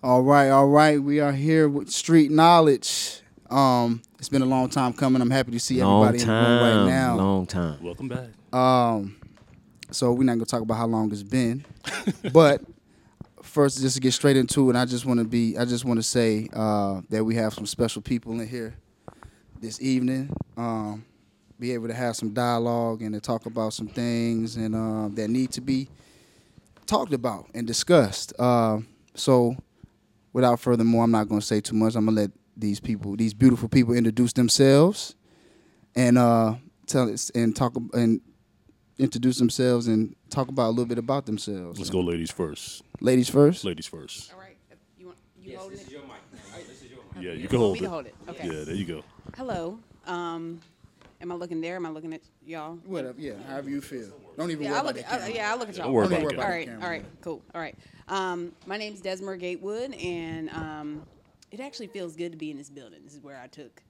All right, all right. We are here with Street Knowledge. Um, it's been a long time coming. I'm happy to see Long everybody in the room right now. Long time. Welcome back. Um, so we're not gonna talk about how long it's been, but first, just to get straight into it, I just want to be, I just want to say uh, that we have some special people in here this evening. Um, be able to have some dialogue and to talk about some things and uh, that need to be talked about and discussed. Uh, so, without further more, I'm not gonna say too much. I'm gonna let these people, these beautiful people, introduce themselves and uh, tell us and talk and introduce themselves and talk about a little bit about themselves. Let's go, ladies first. Ladies first. Ladies first. All right. You want you holding it? Yeah, you can hold we it. can hold it. Okay. Yeah, there you go. Hello. Um, am I looking there? Am I looking at y'all? Whatever. Yeah. However you feel. Don't even Yeah, worry I about look. that Uh, camera. yeah, I look at y'all. Don't worry okay. about the All camera. right. All right. Cool. All right. Um, my name's Desmer Gatewood, and um, it actually feels good to be in this building. This is where I took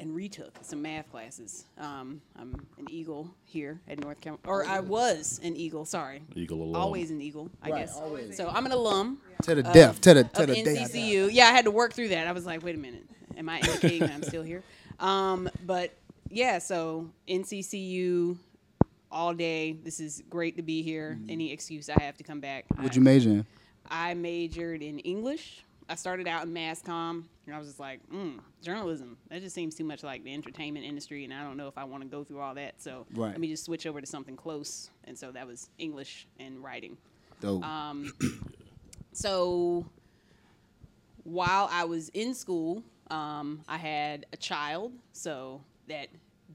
and retook some math classes. Um, I'm an Eagle here at North Carolina, or I was an Eagle. Sorry. Eagle alum. Always an Eagle, I Right, guess. always. So I'm an alum. To the death. To the to of the day. I die. NCCU. Yeah, I had to work through that. I was like, wait a minute, am I indicating that I'm still here? Um, but yeah, so NCCU all day. This is great to be here. Any excuse I have to come back. What'd I, you major in? I majored in English. I started out in mass comm, and I was just like, mm, journalism. That just seems too much like the entertainment industry, and I don't know if I want to go through all that. So Right. let me just switch over to something close. And so that was English and writing. Dope. Um, so while I was in school, um, I had a child, so that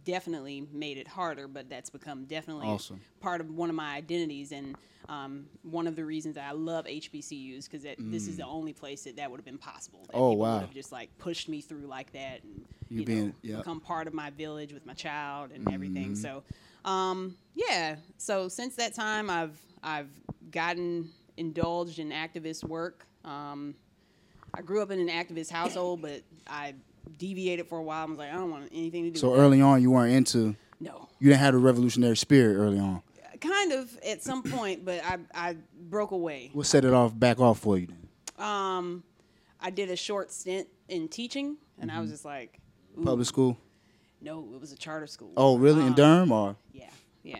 definitely made it harder. But that's become definitely Awesome. part of one of my identities and um, one of the reasons that I love HBCUs because this is the only place that that would have been possible. That Mm. Oh, wow. Just like pushed me through like that and You you, being- know, yep. become part of my village with my child and Mm-hmm. everything. So, um, yeah. So since that time, I've I've gotten indulged in activist work. Um, I grew up in an activist household, but I deviated for a while. I was like, I don't want anything to do. so early on, you weren't into. no, You didn't have a revolutionary spirit early on. kind of at some point, but I I broke away. What set it off back off for you? Then? Um, I did a short stint in teaching, and I was Mm-hmm. just like, ooh, Public school. no, it was a charter school. Oh, really? In Um, Durham or? Yeah, yeah.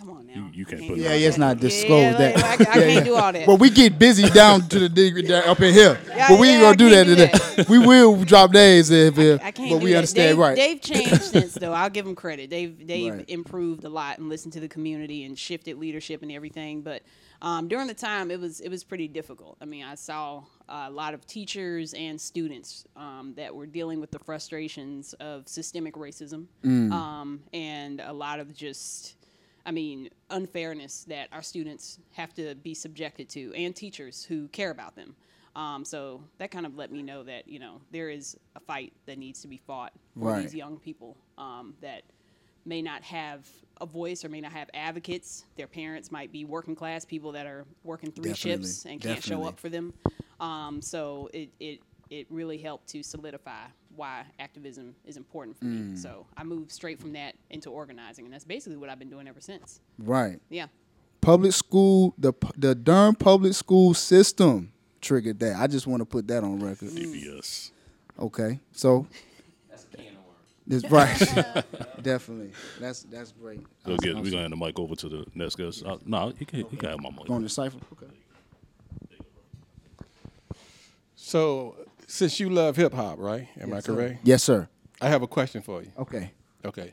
Come on now. You- you I can't do put Yeah, it all yeah, it's that. not disclosed Yeah, that. like, I, I Yeah, can't do all that. Well, we get busy down to the degree down up in here, Yeah, but we ain't yeah, I gonna do that can't do today. we will drop names if, if I can't but do we that. understand they've, right. They've changed since though. I'll give them credit. They've they've Right. improved a lot and listened to the community and shifted leadership and everything. But um, during the time, it was it was pretty difficult. I mean, I saw a lot of teachers and students um, that were dealing with the frustrations of systemic racism Mm. um, and a lot of just. I mean, unfairness that our students have to be subjected to, and teachers who care about them. Um, so that kind of let me know that you know there is a fight that needs to be fought for Right. these young people um, that may not have a voice or may not have advocates. Their parents might be working class people that are working three Definitely, shifts and can't show up for them. Um, so it, it it really helped to solidify why activism is important for Mm. me. So I moved straight from that into organizing, and that's basically what I've been doing ever since. right. Yeah. Public school, the pu- the Durham public school system triggered that. I just want to put that on record. ABS. Okay, so that's right. Definitely, that's that's great. So get, we're gonna hand the mic over to the next guest. Uh, no, he can he can have my mic. going to cipher. Okay. So, since you love hip hop, right? Am I correct? Yes, sir. I have a question for you. Okay. Okay.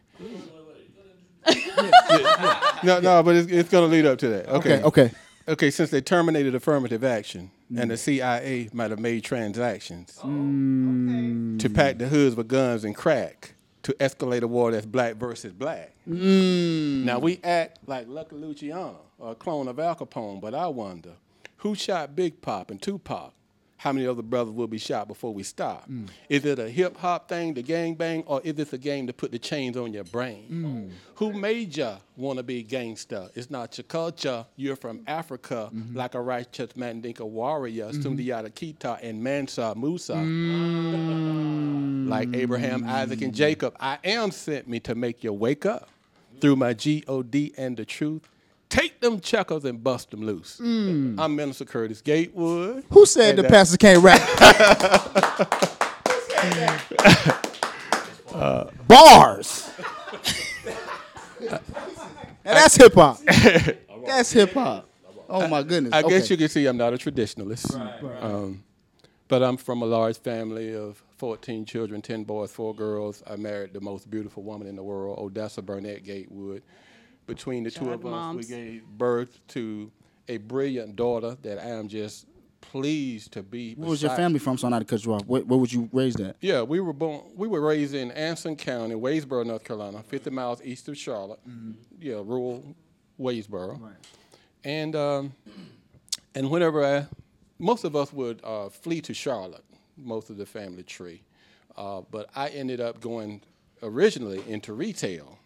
no, no, but it's, it's going to lead up to that. Okay. Okay. Okay. Okay. Since they terminated affirmative action, mm. and the CIA might have made transactions oh, to pack the hoods with guns and crack to escalate a war that's black versus black. Mm. Now we act like Lucky Luciano or a clone of Al Capone, but I wonder who shot Big Pop and Tupac? How many other brothers will be shot before we stop? Mm. Is it a hip hop thing, the gang bang, or is this a game to put the chains on your brain? Mm. Who made ya wanna be gangster? It's not your culture. You're from Africa, mm-hmm. like a righteous Mandinka warrior, mm-hmm. Sundiata Keita and Mansa Musa. Mm. Like Abraham, Isaac, and Jacob, I am sent me to make you wake up through my G O D and the truth. Take them checkers and bust them loose. I'm Minister Curtis Gatewood. Who said the that- pastor can't rap? Bars. Now that's hip hop. That's hip hop. Oh my goodness. I guess Okay. you can see I'm not a traditionalist. Um, but I'm from a large family of 14 children, 10 boys, 4 girls. I married the most beautiful woman in the world, Odessa Burnett Gatewood. Between the two Shout out of to us, moms. we gave birth to a brilliant daughter that I am just pleased to be. Where was your family from? So not to cut you off. Where, where was you raised at? Yeah, we were born. We were raised in Anson County, Wadesboro, North Carolina, 50 miles east of Charlotte. Yeah, rural Wadesboro. And um, and whenever I, most of us would uh, flee to Charlotte, most of the family tree, uh, but I ended up going originally into retail.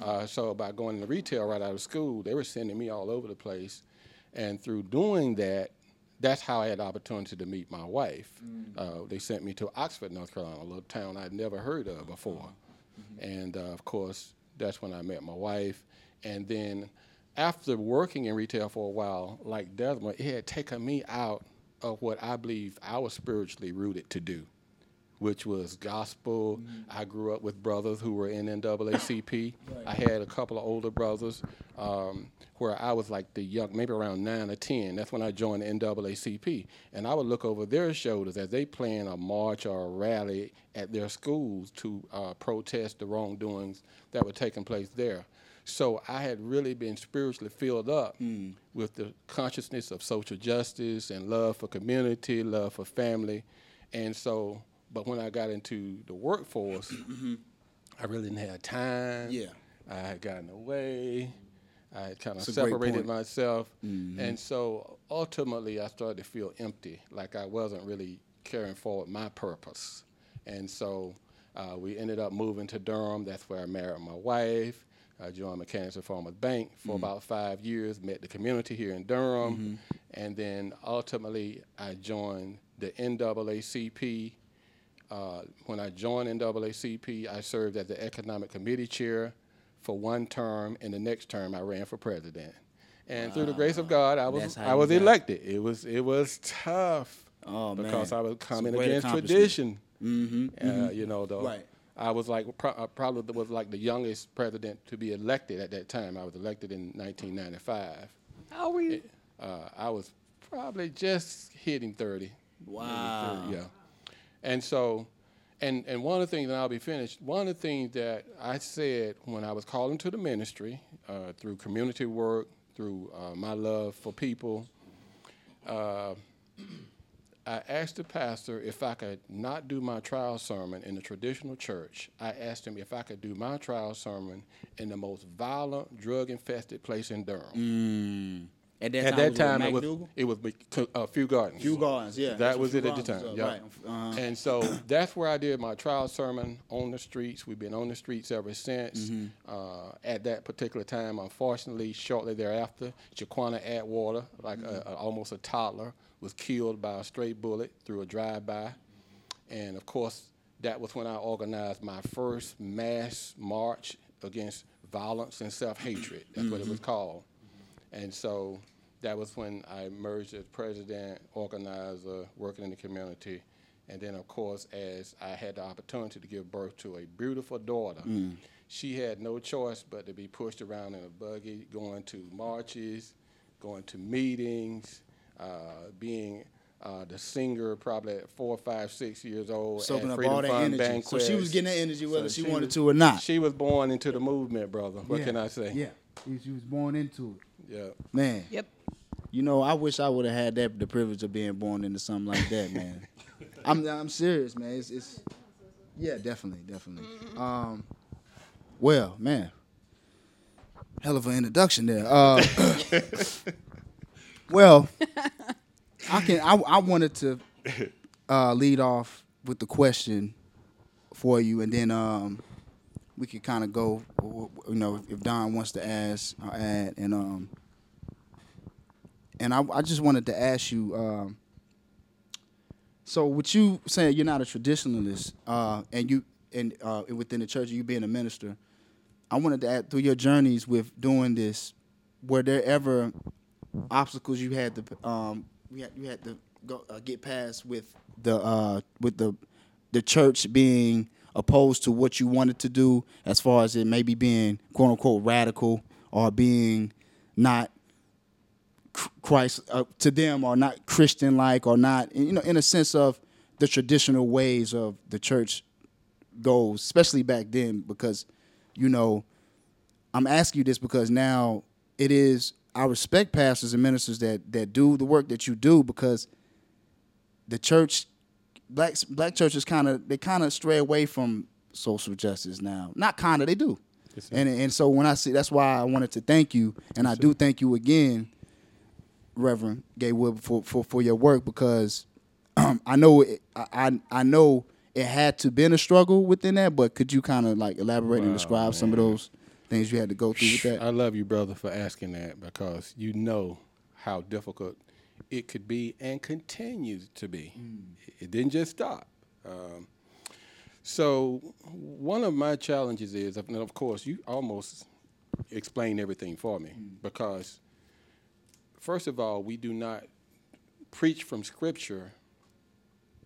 Uh, so by going into retail right out of school, they were sending me all over the place, and through doing that, that's how I had the opportunity to meet my wife. Uh, they sent me to Oxford, North Carolina, a little town I'd never heard of before. And uh, of course, that's when I met my wife. And then after working in retail for a while, like Desmond, it had taken me out of what I believe I was spiritually rooted to do, which was gospel. I grew up with brothers who were in NAACP. I had a couple of older brothers um, where I was like the young, maybe around nine or 10. That's when I joined NAACP. And I would look over their shoulders as they plan a march or a rally at their schools to uh, protest the wrongdoings that were taking place there. So I had really been spiritually filled up with the consciousness of social justice and love for community, love for family. And so, but when I got into the workforce, mm-hmm. I really didn't have time. Yeah. I had gotten away. I had kind of It's a great separated myself. Mm-hmm. And so ultimately, I started to feel empty, like I wasn't really carrying forward my purpose. And so uh, we ended up moving to Durham. That's where I married my wife. I joined Mechanics and Farmers Bank for mm-hmm. about five years, met the community here in Durham. And then ultimately, I joined the NAACP. Uh, when I joined NAACP, I served as the Economic Committee Chair for one term, and the next term I ran for president. And through the grace of God, I was I was elected. It was it was tough Oh, because man. I was coming against tradition. Mm-hmm. Uh, you know, though. Right. I was like pro- uh, probably was like the youngest president to be elected at that time. I was elected in 1995. How were you? Uh, I was probably just hitting 30. Wow. 30, yeah. And so, and and one of the things, and I'll be finished. One of the things that I said when I was called into the ministry uh, through community work, through uh, my love for people, uh, I asked the pastor if I could not do my trial sermon in the traditional church. I asked him if I could do my trial sermon in the most violent, drug-infested place in Durham. At that At time, that was time, what, it was McDougald? it was Mc- uh, Few Gardens. Few Gardens, yeah. That was it Few at the time. Gardens Yeah. right. Uh-huh. And so that's where I did my trial sermon on the streets. We've been on the streets ever since. Mm-hmm. Uh, at that particular time, unfortunately, shortly thereafter, Jaquana Atwater, like a, a, almost a toddler, was killed by a stray bullet through a drive-by. And of course, that was when I organized my first mass march against violence and self-hatred. That's what it was called. And so that was when I emerged as president, organizer, working in the community. And then, of course, as I had the opportunity to give birth to a beautiful daughter, she had no choice but to be pushed around in a buggy, going to marches, going to meetings, uh, being uh, the singer probably at four, five, six years old. Soaking up all that Fund energy. So she was getting that energy whether So she, wanted was- to or not. She was born into the movement, brother. What Yeah. can I say? Yeah. She was born into it. Yeah. Man. Yep. You know, I wish I would have had that the privilege of being born into something like that, man. I'm I'm serious, man. It's, it's yeah, definitely, definitely. Um, well, man, hell of an introduction there. Uh, well, I can. I, I wanted to uh, lead off with the question for you, and then um, we could kind of go. You know, if Don wants to ask, I'll add, and um, and I, I just wanted to ask you. Um, so, with you saying you're not a traditionalist, uh, and you and uh, within the church, you being a minister, I wanted to add through your journeys with doing this were there ever obstacles you had to um you had you had to go uh, get past with the uh with the the church being opposed to what you wanted to do as far as it maybe being quote unquote radical or being not Christ uh, to them or not Christian like or not you know in a sense of the traditional ways of the church goes especially back then because you know I'm asking you this because now it is I respect pastors and ministers that that do the work that you do because the church black black churches kind of they kind of stray away from social justice now. Not kind of, they do. And and so when I see that's why I wanted to thank you and I do thank you again Reverend Gatewood for for for your work because um, I know it, I I I know it had to been a struggle within that, but could you kind of like elaborate and describe some of those things you had to go through with that? I love you, brother, for asking that because you know how difficult it could be and continues to be. It didn't just stop. Um, so one of my challenges is, and of course, you almost explain everything for me because, first of all, we do not preach from Scripture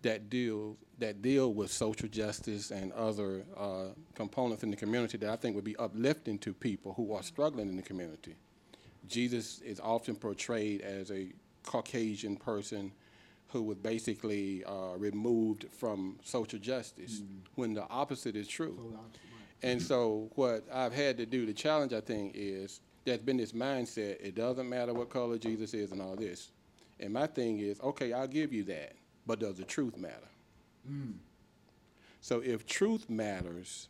that deal that deal with social justice and other uh, components in the community that I think would be uplifting to people who are struggling in the community. Jesus is often portrayed as a Caucasian person who was basically uh, removed from social justice, when the opposite is true. And so, what I've had to do, the challenge I think is there's been this mindset it doesn't matter what color Jesus is and all this. And my thing is, okay, I'll give you that, but does the truth matter? So if truth matters,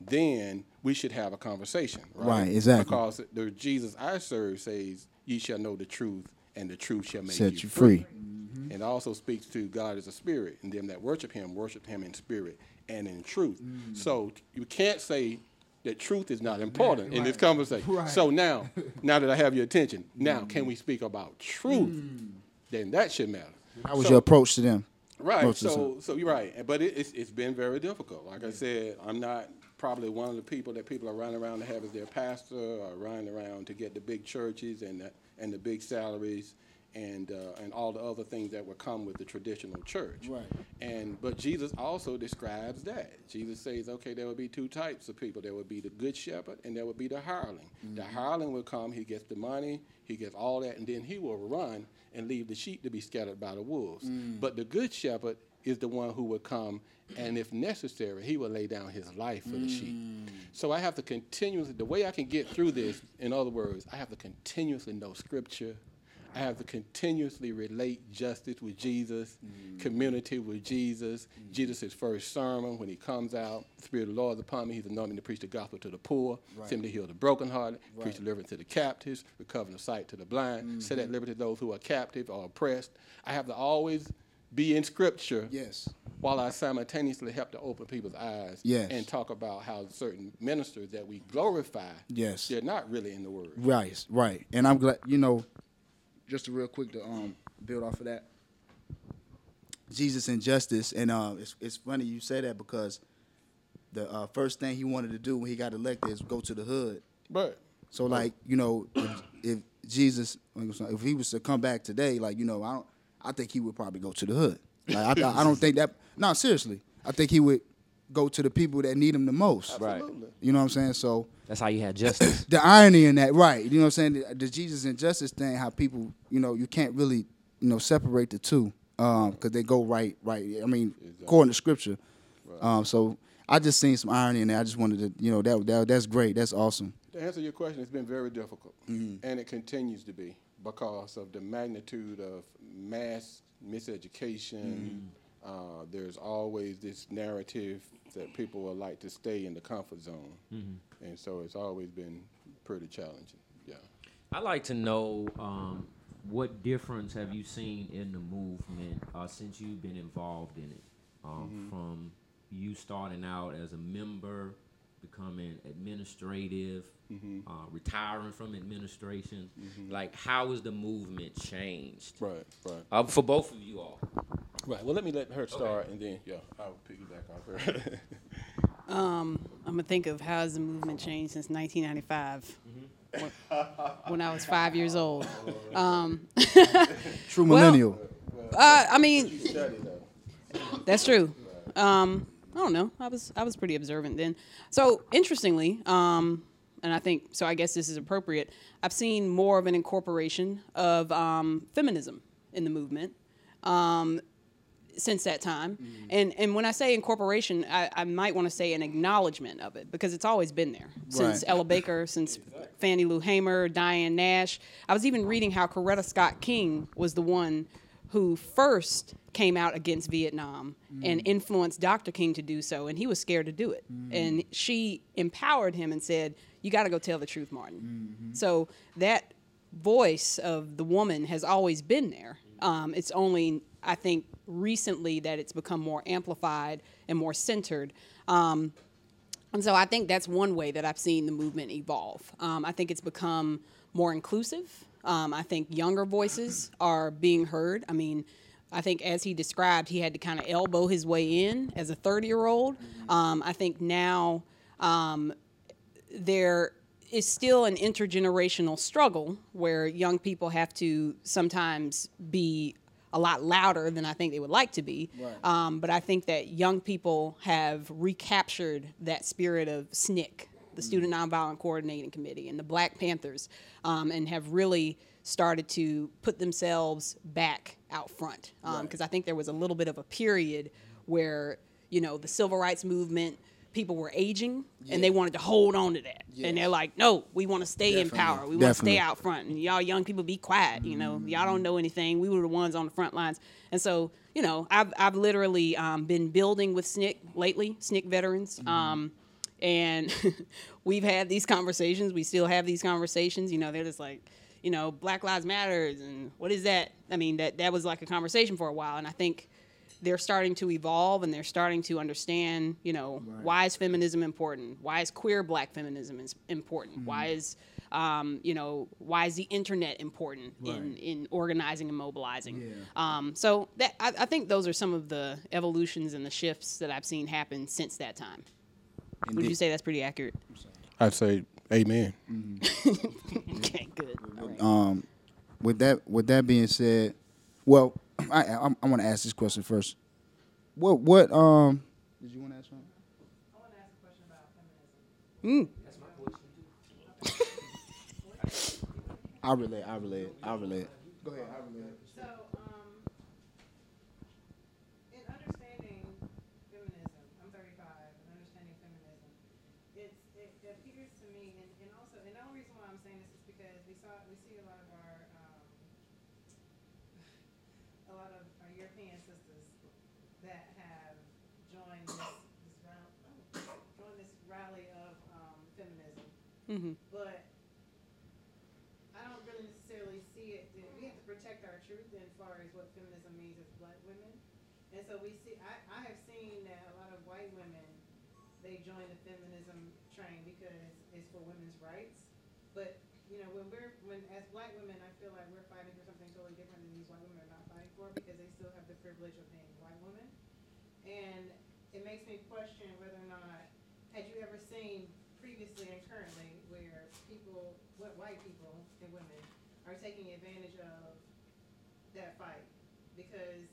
then we should have a conversation, right? Right, exactly. Because the Jesus I serve says, "Ye shall know the truth, and the truth shall make Set you, you free. Mm-hmm. And also speaks to God as a spirit, and them that worship Him worship Him in spirit and in truth. Mm. So you can't say that truth is not important in this conversation. So now, now that I have your attention, now can mm. we speak about truth? Mm. Then that should matter. How was So- your approach to them? Right. Most of the So, so you're right. But it, it's, it's been very difficult. Like I said, I'm not probably one of the people that people are running around to have as their pastor or running around to get the big churches and the, and the big salaries and, uh, and all the other things that would come with the traditional church. Right. And, but Jesus also describes that. Jesus says, okay, there would be two types of people. There would be the good shepherd and there would be the hireling. The hireling will come, he gets the money, he gets all that, and then he will run and leave the sheep to be scattered by the wolves. But the good shepherd is the one who will come, and if necessary, he will lay down his life for the sheep. Mm. So I have to continuously, the way I can get through this, in other words, I have to continuously know scripture. I have to continuously relate justice with Jesus, mm. community with Jesus. Mm. Jesus' first sermon when he comes out, the Spirit of the Lord is upon me. He's anointed to preach the gospel to the poor, send me to heal the brokenhearted, preach deliverance to the captives, recovering the sight to the blind, set at mm-hmm. liberty those who are captive or oppressed. I have to always be in scripture Yes. while I simultaneously help to open people's eyes Yes. and talk about how certain ministers that we glorify, Yes. they're not really in the word. Right, right. And I'm glad, you know, just a real quick to um build off of that. Jesus and justice, and uh, it's it's funny you say that because the uh, first thing he wanted to do when he got elected is go to the hood. But So like you know, if, if Jesus, if he was to come back today, like you know, I don't, I think he would probably go to the hood. Like, I, I don't think that. No, seriously, I think he would go to the people that need him the most. Right. You know what I'm saying? So That's how you had justice. the irony in that, right? You know what I'm saying? The, the Jesus and justice thing, how people, you know, you can't really, you know, separate the two because they go right, right. I mean, according to scripture. Um, so I just seen some irony in there. I just wanted to, you know, that, that that's great. That's awesome. To answer your question, it's been very difficult, Mm-hmm. and it continues to be because of the magnitude of mass miseducation. Mm-hmm. Uh, there's always this narrative that people would like to stay in the comfort zone, Mm-hmm. and so it's always been pretty challenging. Yeah. I'd like to know um, what difference have you seen in the movement uh, since you've been involved in it? Um, From you starting out as a member, becoming administrative, uh, retiring from administration. Like, how has the movement changed? Right. Right. Uh, for both of you all. Right. Well, let me let her start, and then yeah, I'll piggyback off her. Um, I'm gonna think of how has the movement changed since 1995. when, when I was five years old. True Well- millennial. Uh, I mean, that's true. Um, I don't know. I was I was pretty observant then. So interestingly, um, and I think so. I guess this is appropriate. I've seen more of an incorporation of um, feminism in the movement um, since that time. And and when I say incorporation, I, I might want to say an acknowledgement of it because it's always been there since Right. Ella Baker, since Fannie Lou Hamer, Diane Nash. I was even reading how Coretta Scott King was the one who first came out against Vietnam and influenced Dr. King to do so, and he was scared to do it. And she empowered him and said, "You got to go tell the truth, Martin." So that voice of the woman has always been there. Um, it's only, I think, recently that it's become more amplified and more centered. Um, and so I think that's one way that I've seen the movement evolve. Um, I think it's become more inclusive. Um, I think younger voices are being heard. I mean, I think as he described, he had to kind of elbow his way in as a 30 year old. Um, I think now um, there is still an intergenerational struggle where young people have to sometimes be a lot louder than I think they would like to be. Um, but I think that young people have recaptured that spirit of SNCC, the Student Nonviolent Coordinating Committee, and the Black Panthers, um, and have really started to put themselves back out front. Because I think there was a little bit of a period where, you know, the civil rights movement, people were aging and they wanted to hold on to that. And they're like, no, we want to stay in power. We want to stay out front. And y'all young people be quiet. You know, y'all don't know anything. We were the ones on the front lines. And so, you know, I've, I've literally um, been building with SNCC lately, SNCC veterans. Um, and we've had these conversations. We still have these conversations. You know, they're just like, you know, Black Lives Matters and what is that? I mean, that that was like a conversation for a while, and I think they're starting to evolve and they're starting to understand, you know, why is feminism important? Why is queer Black feminism is important? Why is um, you know, why is the internet important in, in organizing and mobilizing? Um, so that I, I think those are some of the evolutions and the shifts that I've seen happen since that time. Would you say that's pretty accurate? I'd say amen. Okay, good. All right. Um, with that with that being said, well, I I, I want to ask this question first. What what um? Did you want to ask something? I want to ask a question about feminism. Mm. That's my question too. I relate. I relate. I relate. Go ahead. I relate. So, um, in understanding feminism, I'm 35, and understanding feminism, it's, it appears to me, and, and also, and the only reason why I'm saying this is because we saw, we see a lot of our, um, a lot of our European sisters that have joined this, this round, oh, joined this rally of, um, feminism. But I don't really necessarily see it. We have to protect our truth as far as what feminism means as black women. And so we see, I, I have seen that a lot of white women, they join the feminism train because it's for women's rights. But, you know, when we're, when, as black women, I feel like we're fighting for something totally different than these white women are not fighting for because they still have the privilege of being white women. And it makes me question whether or not, had you ever seen previously and currently people, what white people and women are taking advantage of that fight? Because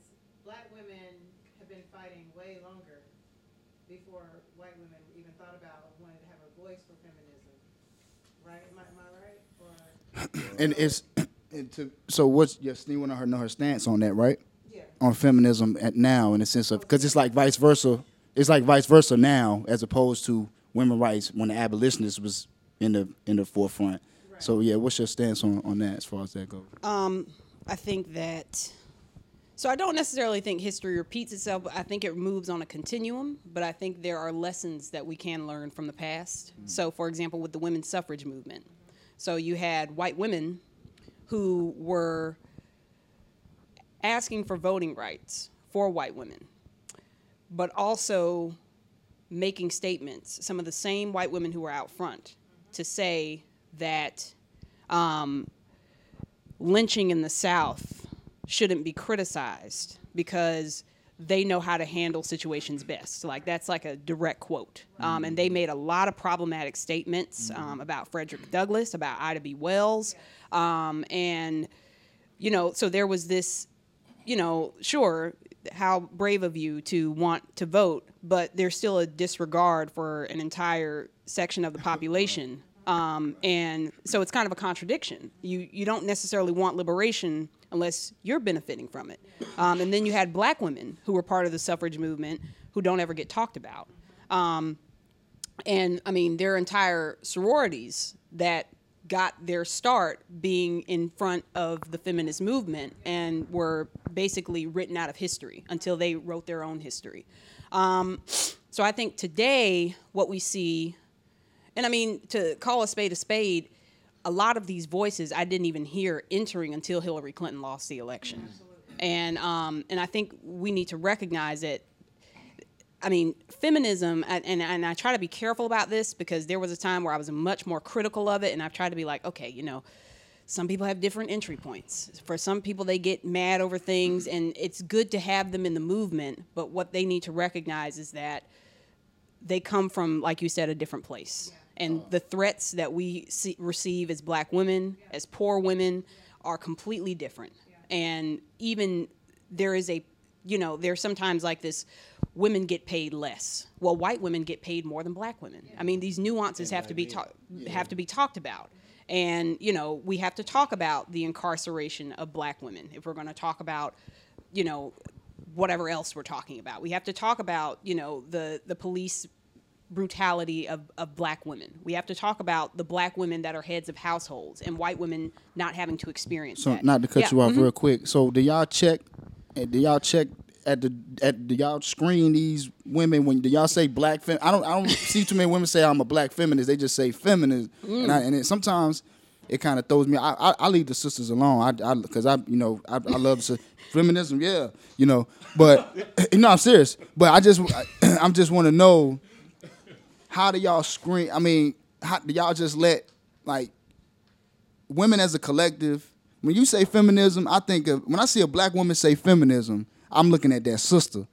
black women have been fighting way longer before white women even thought about wanting to have a voice for feminism. Right? Am I, am I right? Or, And it's and to, so what's your you want to her know her stance on that, right? yeah. On feminism at now in the sense of because it's like vice versa. It's like vice versa now as opposed to women rights when the abolitionists was in the in the forefront. So yeah, what's your stance on, on that as far as that goes? Um, I think that. So I don't necessarily think history repeats itself. But I think it moves on a continuum. But I think there are lessons that we can learn from the past. Mm-hmm. So, for example, with the women's suffrage movement, so you had white women who were asking for voting rights for white women, but also making statements. Some of the same white women who were out front to say that um, lynching in the South shouldn't be criticized because they know how to handle situations best. Like that's like a direct quote. Um, and they made a lot of problematic statements um, about Frederick Douglass, about Ida B. Wells, um, and you know, so there was this, you know, sure, how brave of you to want to vote, but there's still a disregard for an entire section of the population. Um, and so it's kind of a contradiction. You you don't necessarily want liberation unless you're benefiting from it. Um, and then you had black women who were part of the suffrage movement who don't ever get talked about. Um, and I mean, there are entire sororities that got their start being in front of the feminist movement and were basically written out of history until they wrote their own history. Um, so I think today, what we see, and I mean, to call a spade a spade, a lot of these voices I didn't even hear entering until Hillary Clinton lost the election. And, um, and I think we need to recognize that I mean, feminism, and, and, I try to be careful about this because there was a time where I was much more critical of it, and I've tried to be like, okay, you know, some people have different entry points. For some people, they get mad over things, and it's good to have them in the movement, but what they need to recognize is that they come from, like you said, a different place. And the threats that we see, receive as black women, as poor women, are completely different. And even there is a, you know, there's sometimes like this women get paid less. Well, white women get paid more than black women. I mean, these nuances have to be ta- have to be talked about. And you know, we have to talk about the incarceration of black women if we're going to talk about, you know, whatever else we're talking about. We have to talk about, you know, the the police brutality of, of black women. We have to talk about the black women that are heads of households and white women not having to experience So that. not to cut Yeah, you off mhm. real quick. So do y'all check? eh, Do y'all check at the at do y'all screen these women when do y'all say black fem? I don't I don't see too many women say I'm a black feminist. They just say feminist, and I, and it, sometimes it kind of throws me. I, I I leave the sisters alone. I because I, you know I, I love feminism. Yeah, you know, but you know I'm serious. But I just I'm just want to know how do y'all screen? I mean, how do y'all just let like women as a collective? When you say feminism, I think of when I see a black woman say feminism, I'm looking at that sister.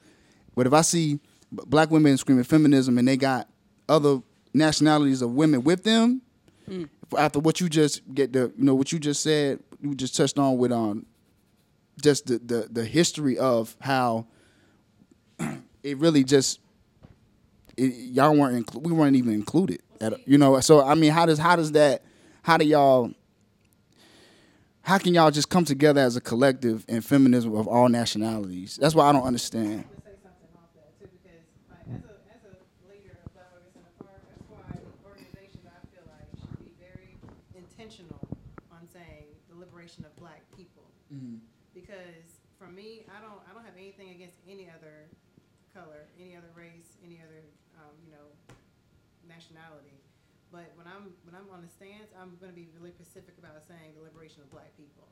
But if I see black women screaming feminism and they got other nationalities of women with them, after what you just get the you know what you just said, you just touched on with um just the the, the history of how it really just it, y'all weren't inclu- we weren't even included at, you know so i mean how does how does that how do y'all how can y'all just come together as a collective in feminism of all nationalities that's why i don't understand to say something off that too, because like as a as a leader of Black August in the Park, that's why organizations I feel like should be very intentional on saying the liberation of Black people. Because for me, I don't I don't have anything against any other color, any other race, any other um, you know nationality. But when I'm when I'm on the stance, I'm going to be really specific about saying the liberation of Black people.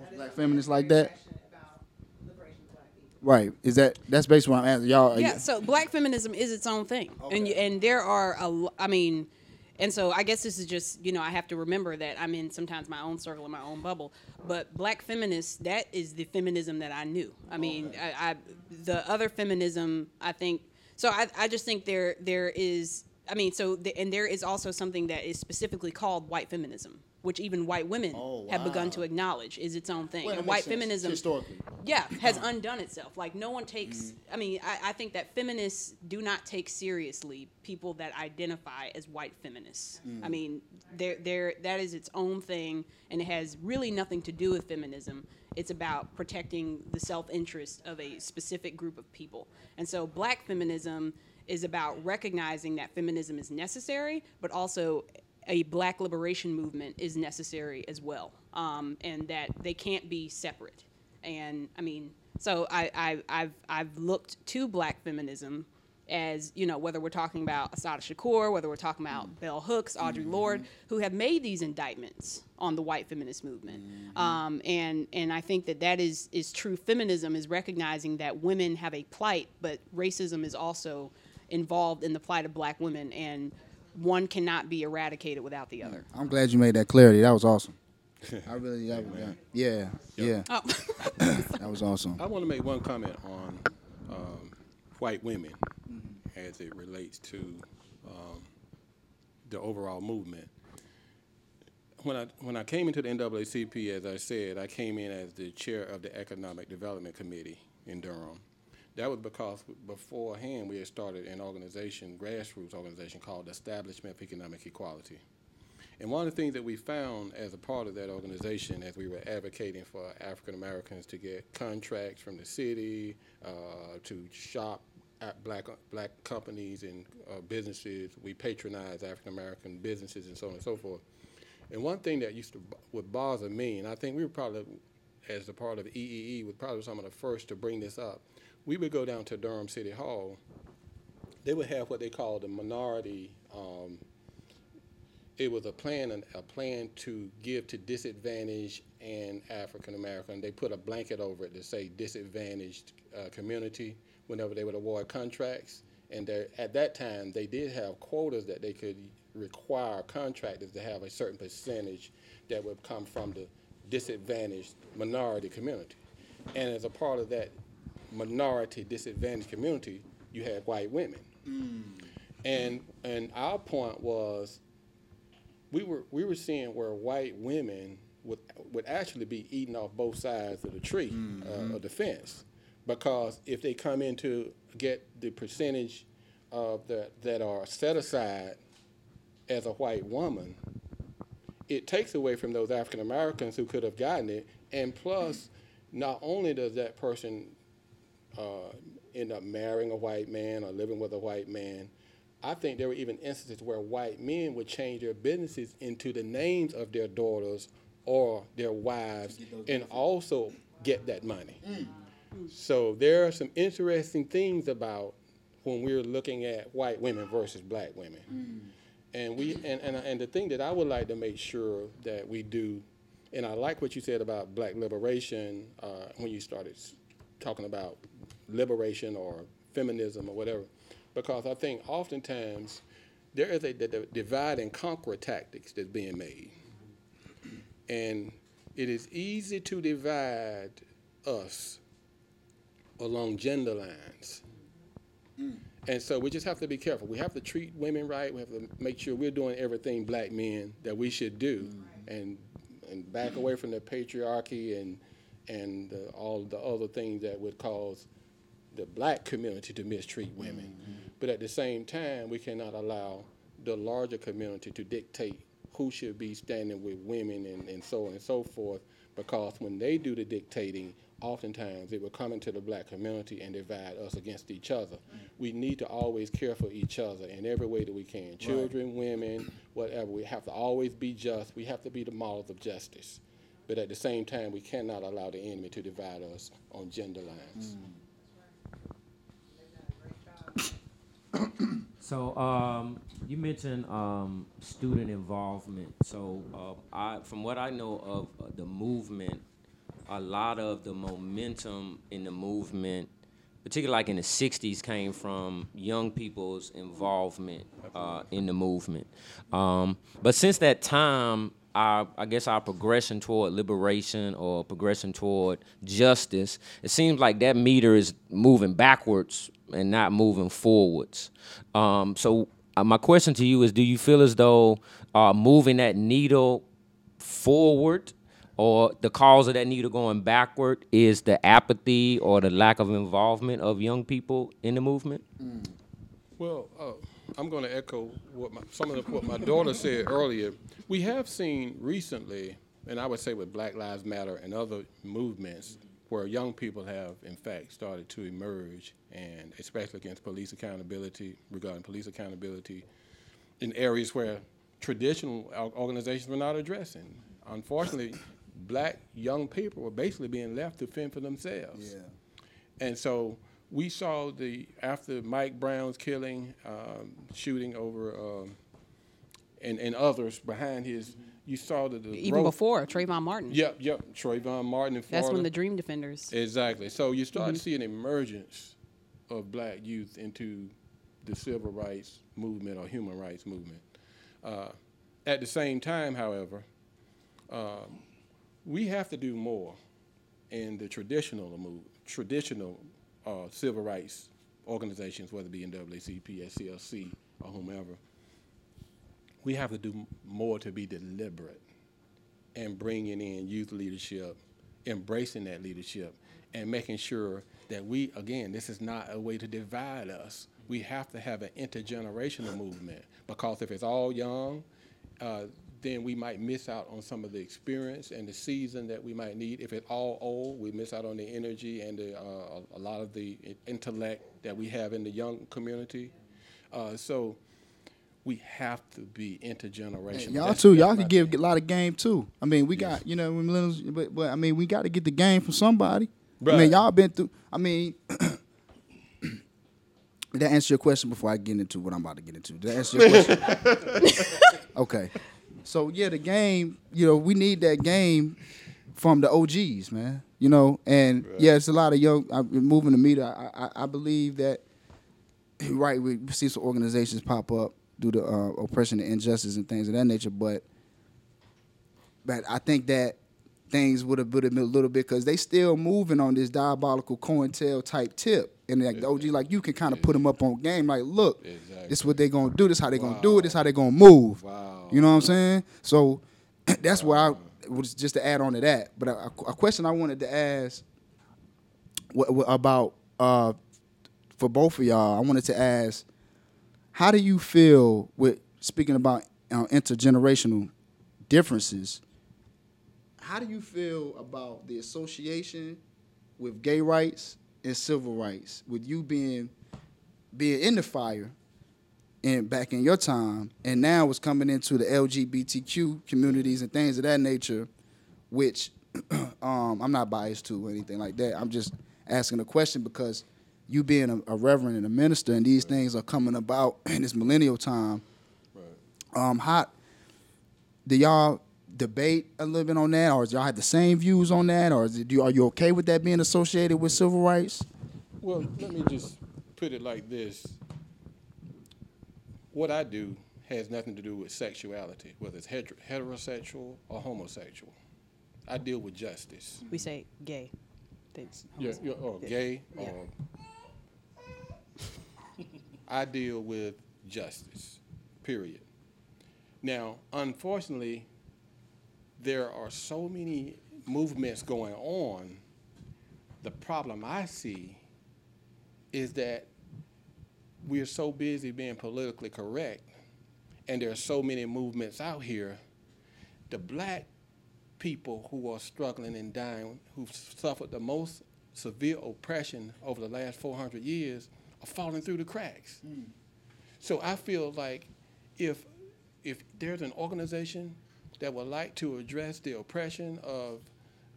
That is black something feminists I'm like that? passionate about liberation of Black people. right. Is that that's basically what i'm asking. Y'all yeah so black feminism is its own thing. And you, and there are a l- i mean and so i guess this is just you know i have to remember that i'm in sometimes my own circle and my own bubble. But black feminists that is the feminism that i knew. I mean I, I the other feminism i think so i, I just think there there is i mean so the, and there is also something that is specifically called white feminism which even white women Oh, have begun to acknowledge is its own thing. Well, and white feminism Historically. yeah has undone itself. Like no one takes i mean I, I think that feminists do not take seriously people that identify as white feminists. I mean they're, they're, that is its own thing and it has really nothing to do with feminism. It's about protecting the self-interest of a specific group of people. And so black feminism is about recognizing that feminism is necessary but also a black liberation movement is necessary as well, um, and that they can't be separate. And I mean, so I, I, I've, I've looked to black feminism as, you know, whether we're talking about Assata Shakur, whether we're talking about Bell Hooks, Audre Lorde, who have made these indictments on the white feminist movement. Um, and, and I think that that is, is true feminism, is recognizing that women have a plight, but racism is also involved in the plight of black women. And one cannot be eradicated without the other. i'm glad you made that clarity that was awesome i really that, was- yeah yeah Oh, that was awesome I want to make one comment on white women as it relates to um, the overall movement. When I when I came into the NAACP, as I said, I came in as the chair of the Economic Development Committee in Durham. That was because beforehand we had started an organization, grassroots organization called Establishment of Economic Equality. And one of the things that we found as a part of that organization, as we were advocating for African Americans to get contracts from the city, uh, to shop at black black companies and uh, businesses, we patronize African American businesses and so on and so forth. And one thing that used to would bother me, and I think we were probably, as a part of EEE, was probably some of the first to bring this up. We would go down to Durham City Hall. They would have what they called the minority um, it was a plan, a plan to give to disadvantaged and African American. They put a blanket over it to say disadvantaged uh, community whenever they would award contracts. And at that time, they did have quotas that they could require contractors to have a certain percentage that would come from the disadvantaged minority community. And as a part of that minority disadvantaged community, you had white women. And and our point was we were we were seeing where white women would would actually be eating off both sides of the tree uh, of the fence, because if they come in to get the percentage of the that are set aside as a white woman, it takes away from those African Americans who could have gotten it, and plus, not only does that person uh, end up marrying a white man or living with a white man. I think there were even instances where white men would change their businesses into the names of their daughters or their wives and also get that money. So there are some interesting things about when we're looking at white women versus black women. And we and, and and the thing that I would like to make sure that we do, and I like what you said about black liberation uh, when you started talking about liberation or feminism or whatever, because I think oftentimes there is a d- divide and conquer tactics that's being made, and it is easy to divide us along gender lines. And so we just have to be careful. We have to treat women right. We have to make sure we're doing everything black men that we should do, and and back away from the patriarchy and and uh, all the other things that would cause the black community to mistreat women. Mm-hmm. But at the same time, we cannot allow the larger community to dictate who should be standing with women and, and so on and so forth. Because when they do the dictating, oftentimes it will come into the black community and divide us against each other. Mm. We need to always care for each other in every way that we can. Children, women, whatever. We have to always be just. We have to be the models of justice. But at the same time, we cannot allow the enemy to divide us on gender lines. Mm. So um, you mentioned um, student involvement. So uh, I, from what I know of uh, the movement, a lot of the momentum in the movement, particularly like in the '60s, came from young people's involvement uh, in the movement. Um, but since that time, our, I guess our progression toward liberation or progression toward justice, it seems like that meter is moving backwards and not moving forwards. Um, so uh, my question to you is: Do you feel as though uh, moving that needle forward, or the cause of that needle going backward, is the apathy or the lack of involvement of young people in the movement? Well, uh, I'm going to echo what my, some of the, what my daughter said earlier. We have seen recently, and I would say with Black Lives Matter and other movements, where young people have, in fact, started to emerge, and especially against police accountability, regarding police accountability, in areas where traditional organizations were not addressing. Unfortunately, black young people were basically being left to fend for themselves. Yeah. And so we saw the after Mike Brown's killing, um, shooting over, um, and and others behind his. You saw the, the Even growth- before Trayvon Martin. Yep, yep. Trayvon Martin in Florida. That's when the Dream Defenders. Exactly. So you start to see an emergence of black youth into the civil rights movement or human rights movement. Uh, at the same time, however, um, we have to do more in the traditional move, traditional uh, civil rights organizations, whether it be NAACP, SCLC, or whomever, we have to do more to be deliberate and bringing in youth leadership, embracing that leadership, and making sure that we, again, this is not a way to divide us. We have to have an intergenerational movement because if it's all young, uh, then we might miss out on some of the experience and the season that we might need. If it's all old, we miss out on the energy and the, uh, a lot of the intellect that we have in the young community. Uh, so we have to be intergenerational. Y'all That's- too. that's Y'all can give a lot of game too. I mean, we got you know millennials, but, but I mean we got to get the game from somebody. I mean, y'all been through. I mean, did that answer your question before I get into what I'm about to get into? Did that answer your question? okay. So yeah, the game. You know, we need that game from the OGs, man. You know, and yeah, it's a lot of young uh, moving the meter. I, I, I believe that right, we see some organizations pop up due to uh, oppression and injustice and things of that nature, but but I think that things would have been a little bit because they still moving on this diabolical cointel type tip. And like the OG, like you can kind of put them up on game. Like, look, Exactly. this is what they gonna do. This how they gonna do it. This how they gonna move. Wow. You know what I'm saying? So that's what I was just to add on to that. But a, a question I wanted to ask what, what about uh, for both of y'all. I wanted to ask, how do you feel with speaking about uh, intergenerational differences? How do you feel about the association with gay rights and civil rights? With you being being in the fire and back in your time, and now it's coming into the LGBTQ communities and things of that nature, which um, I'm not biased to or anything like that. I'm just asking a question because you being a, a reverend and a minister, and these things are coming about in this millennial time. Um, how do y'all debate a little bit on that, or do y'all have the same views on that, or is it, do you, are you okay with that being associated with civil rights? Well, let me just put it like this. What I do has nothing to do with sexuality, whether it's heter- heterosexual or homosexual. I deal with justice. We say gay. That's Yeah, yeah, or gay, Yeah. or I deal with justice, period. Now, unfortunately, there are so many movements going on. The problem I see is that we're so busy being politically correct, and there are so many movements out here. The black people who are struggling and dying, who've suffered the most severe oppression over the last 400 years, falling through the cracks. So I feel like if if there's an organization that would like to address the oppression of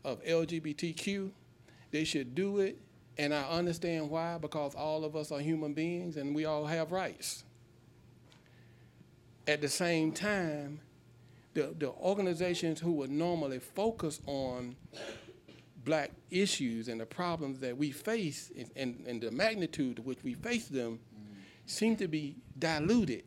of LGBTQ, they should do it. And I understand why, because all of us are human beings and we all have rights. At the same time, the, the organizations who would normally focus on black issues and the problems that we face and, and, and the magnitude to which we face them seem to be diluted.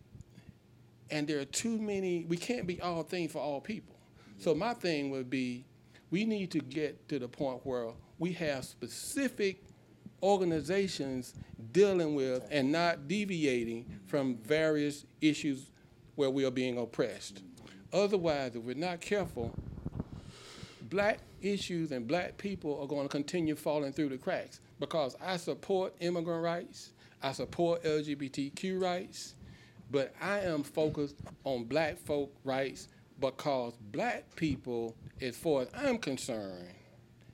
And there are too many, we can't be all things for all people. So my thing would be we need to get to the point where we have specific organizations dealing with and not deviating from various issues where we are being oppressed. Otherwise, if we're not careful, black issues and black people are going to continue falling through the cracks because I support immigrant rights, I support LGBTQ rights, but I am focused on black folk rights because black people, as far as I'm concerned,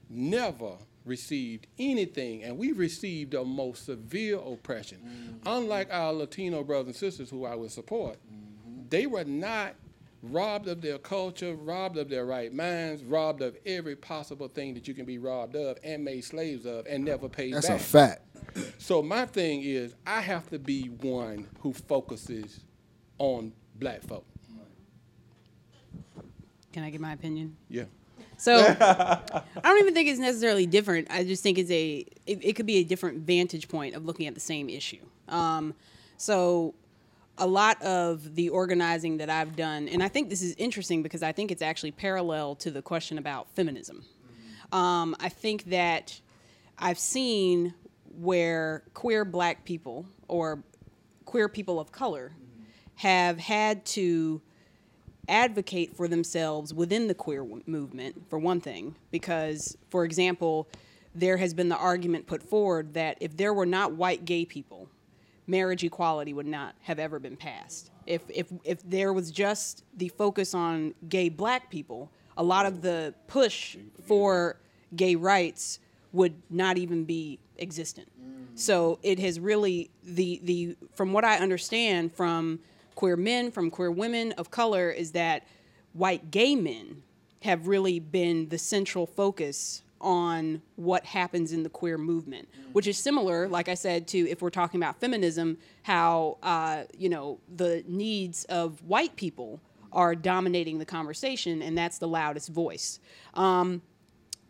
never received anything, and we received the most severe oppression. Mm-hmm. Unlike our Latino brothers and sisters who I would support, they were not robbed of their culture, robbed of their right minds, robbed of every possible thing that you can be robbed of, and made slaves of, and never paid That's back. That's a fact. So my thing is, I have to be one who focuses on black folk. Can I give my opinion? Yeah. So I don't even think it's necessarily different. I just think it's a it, it could be a different vantage point of looking at the same issue. Um, so a lot of the organizing that I've done, and I think this is interesting because I think it's actually parallel to the question about feminism. Um, I think that I've seen where queer black people or queer people of color have had to advocate for themselves within the queer w- movement, for one thing, because, for example, there has been the argument put forward that if there were not white gay people, marriage equality would not have ever been passed. If, if, if there was just the focus on gay black people, a lot of the push for gay rights would not even be existent. So it has really the the from what I understand from queer men, from queer women of color, is that white gay men have really been the central focus on what happens in the queer movement, which is similar, like I said, to if we're talking about feminism, how uh, you know the needs of white people are dominating the conversation, and that's the loudest voice. Um,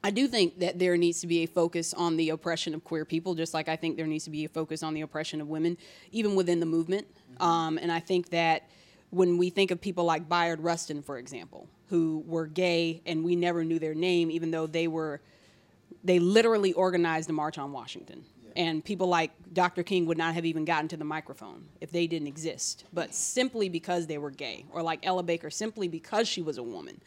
I do think that there needs to be a focus on the oppression of queer people, just like I think there needs to be a focus on the oppression of women, even within the movement. Um, and I think that when we think of people like Bayard Rustin, for example, who were gay and we never knew their name, even though they were, they literally organized a march on Washington. And people like Dr. King would not have even gotten to the microphone if they didn't exist. But simply because they were gay, or like Ella Baker, simply because she was a woman,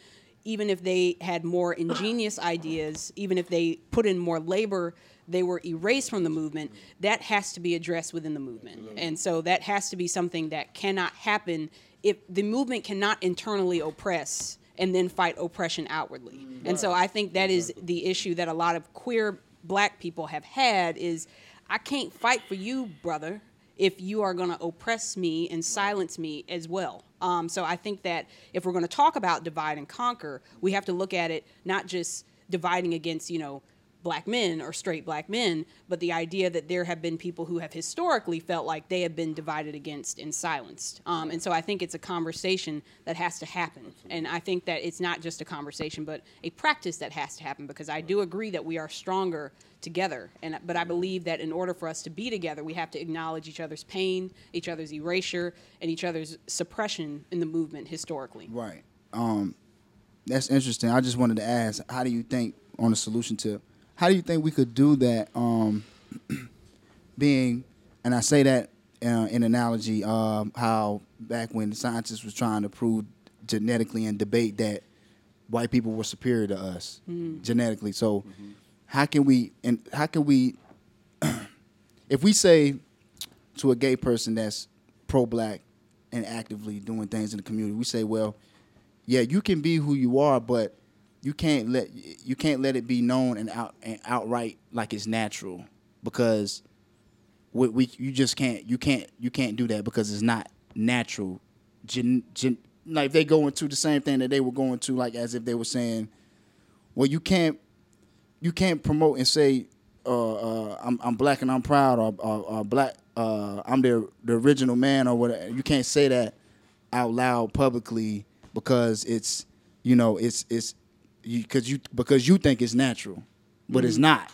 even if they had more ingenious ideas, even if they put in more labor, they were erased from the movement. That has to be addressed within the movement. And so that has to be something that cannot happen if the movement cannot internally oppress and then fight oppression outwardly. And so I think that is the issue that a lot of queer black people have had is I can't fight for you, brother, if you are going to oppress me and silence me as well. Um, so I think that if we're going to talk about divide and conquer, we have to look at it not just dividing against, you know, black men or straight black men, but the idea that there have been people who have historically felt like they have been divided against and silenced. Um, and so I think it's a conversation that has to happen. And I think that it's not just a conversation, but a practice that has to happen because I do agree that we are stronger together. And but I believe that in order for us to be together, we have to acknowledge each other's pain, each other's erasure, and each other's suppression in the movement historically. Right. Um, that's interesting. I just wanted to ask, how do you think on the solution tip? How do you think we could do that? Um, being, and I say that uh, in analogy, um, how back when the scientists was trying to prove genetically and debate that white people were superior to us genetically. So, how can we and how can we, if we say to a gay person that's pro-black and actively doing things in the community, we say, well, yeah, you can be who you are, but you can't let you can't let it be known and out and outright like it's natural because we, we you just can't you can't you can't do that because it's not natural. Gen, gen, like they go into the same thing that they were going to like as if they were saying, well, you can't you can't promote and say uh, uh, I'm, I'm black and I'm proud or, or, or black uh, I'm the the original man or whatever. You can't say that out loud publicly because it's you know it's it's because you, because you think it's natural, but it's mm-hmm. not.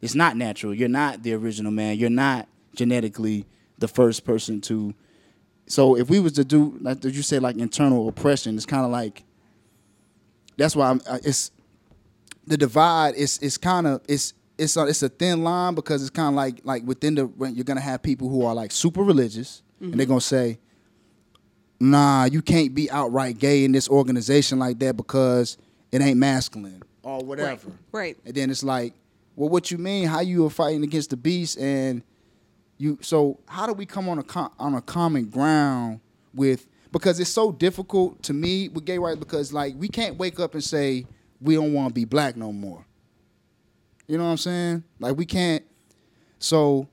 It's not natural. You're not the original man. You're not genetically the first person to. So if we was to do like did you say like internal oppression, it's kind of like. That's why I'm, it's the divide is it's kind of it's it's a, it's a thin line because it's kind of like like within the you're gonna have people who are like super religious and they're mm-hmm. gonna say, nah, you can't be outright gay in this organization like that because it ain't masculine or whatever. Right. And then it's like, well, what you mean? How you are fighting against the beast and you? So how do we come on a com- on a common ground with? Because it's so difficult to me with gay rights because like we can't wake up and say we don't want to be black no more. You know what I'm saying? Like we can't. So,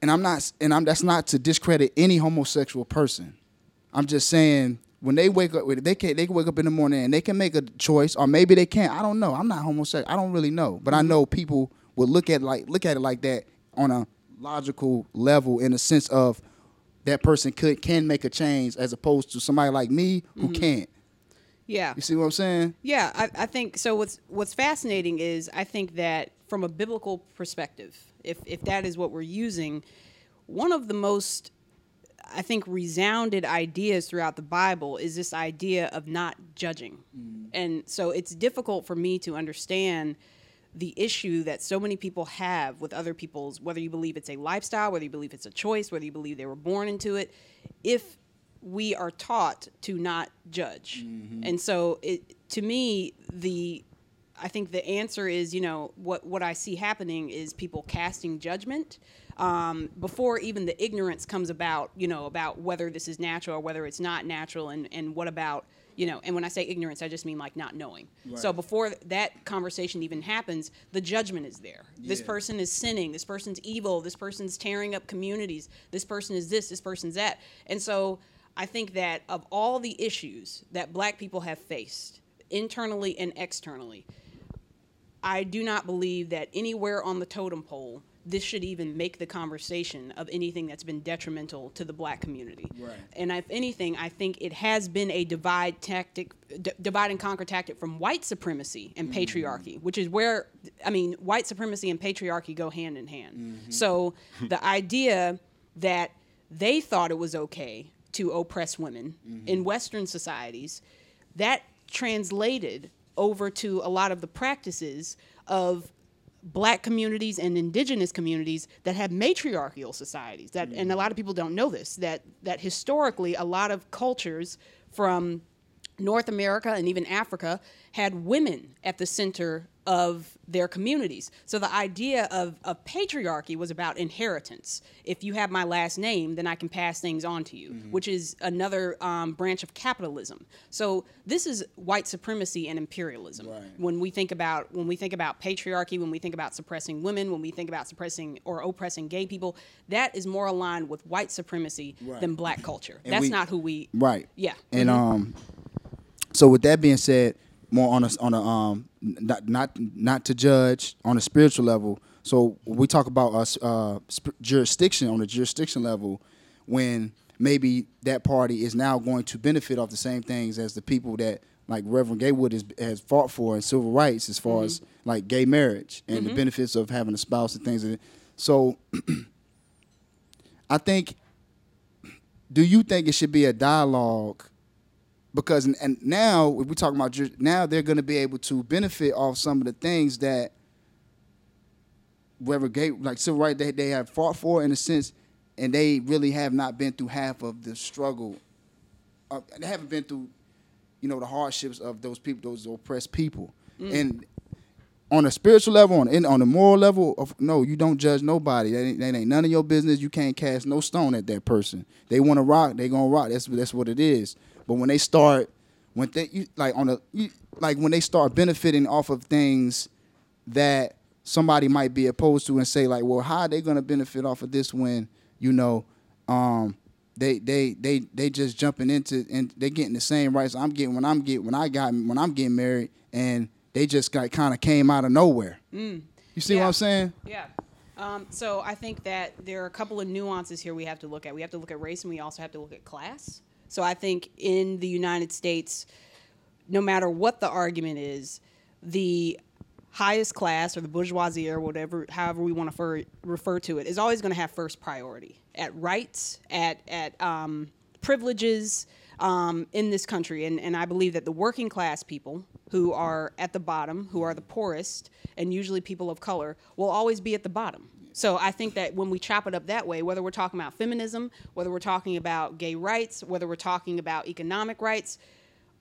and I'm not, and I'm that's not to discredit any homosexual person. I'm just saying when they wake up, they can they can wake up in the morning and they can make a choice, or maybe they can't. I don't know. I'm not homosexual. I don't really know, but I mm-hmm. know people will look at like look at it like that on a logical level in the sense of that person could can make a change as opposed to somebody like me who mm-hmm. can't. Yeah. You see what I'm saying? Yeah, I, I think so. What's what's fascinating is I think that from a biblical perspective, if if that is what we're using, one of the most I think resounded ideas throughout the Bible is this idea of not judging, mm. and so it's difficult for me to understand the issue that so many people have with other people's, whether you believe it's a lifestyle, whether you believe it's a choice, whether you believe they were born into it, if we are taught to not judge. Mm-hmm. And so it to me the I think the answer is, you know, what what I see happening is people casting judgment um, before even the ignorance comes about, you know, about whether this is natural or whether it's not natural, and and what about, you know, and when I say ignorance, I just mean like not knowing. So before that conversation even happens, the judgment is there. This person is sinning. This person's evil. This person's tearing up communities. This person is this. This person's that. And so I think that of all the issues that Black people have faced, internally and externally, I do not believe that anywhere on the totem pole this should even make the conversation of anything that's been detrimental to the black community. Right. And if anything, I think it has been a divide tactic, d- divide and conquer tactic from white supremacy and mm-hmm. patriarchy, which is where, I mean, white supremacy and patriarchy go hand in hand. Mm-hmm. So the idea that they thought it was okay to oppress women mm-hmm. in Western societies, that translated over to a lot of the practices of black communities and indigenous communities that have matriarchal societies that and a mm. lot of people don't know this that that historically a lot of cultures from North America and even Africa had women at the center of their communities. So the idea of, of patriarchy was about inheritance. If you have my last name, then I can pass things on to you, which is another um, branch of capitalism. So this is white supremacy and imperialism. Right. When we think about when we think about patriarchy, when we think about suppressing women, when we think about suppressing or oppressing gay people, that is more aligned with white supremacy Right. than black culture. That's we- not who we. Right. Yeah. And um, so with that being said, more on a on a um, not not not to judge on a spiritual level. So we talk about us uh, sp- jurisdiction on a jurisdiction level, when maybe that party is now going to benefit off the same things as the people that like Reverend Gatewood has, has fought for in civil rights as far as like gay marriage and the benefits of having a spouse and things. Of So I think do you think it should be a dialogue? Because and, and now if we're talking about now they're going to be able to benefit off some of the things that whether gay like civil rights they, they have fought for in a sense, and they really have not been through half of the struggle. Uh, they haven't been through, you know, the hardships of those people, those oppressed people, and on a spiritual level, on in, on a moral level, of no, you don't judge nobody. That ain't, that ain't none of your business. You can't cast no stone at that person. They want to rock, they gonna rock. That's that's what it is. But when they start, when they you, like on a you, like when they start benefiting off of things that somebody might be opposed to and say like, well, how are they gonna benefit off of this when you know, um, they they they they just jumping into and they getting the same rights I'm getting when I'm get when I got when I'm getting married and they just got kind of came out of nowhere. You see what I'm saying? Yeah. Um, so I think that there are a couple of nuances here we have to look at. We have to look at race and we also have to look at class. So I think in the United States, no matter what the argument is, the highest class or the bourgeoisie or whatever, however we want to refer, refer to it, is always going to have first priority at rights, at at um, privileges um, in this country. And, and I believe that the working class people who are at the bottom, who are the poorest, and usually people of color, will always be at the bottom. So I think that when we chop it up that way, whether we're talking about feminism, whether we're talking about gay rights, whether we're talking about economic rights,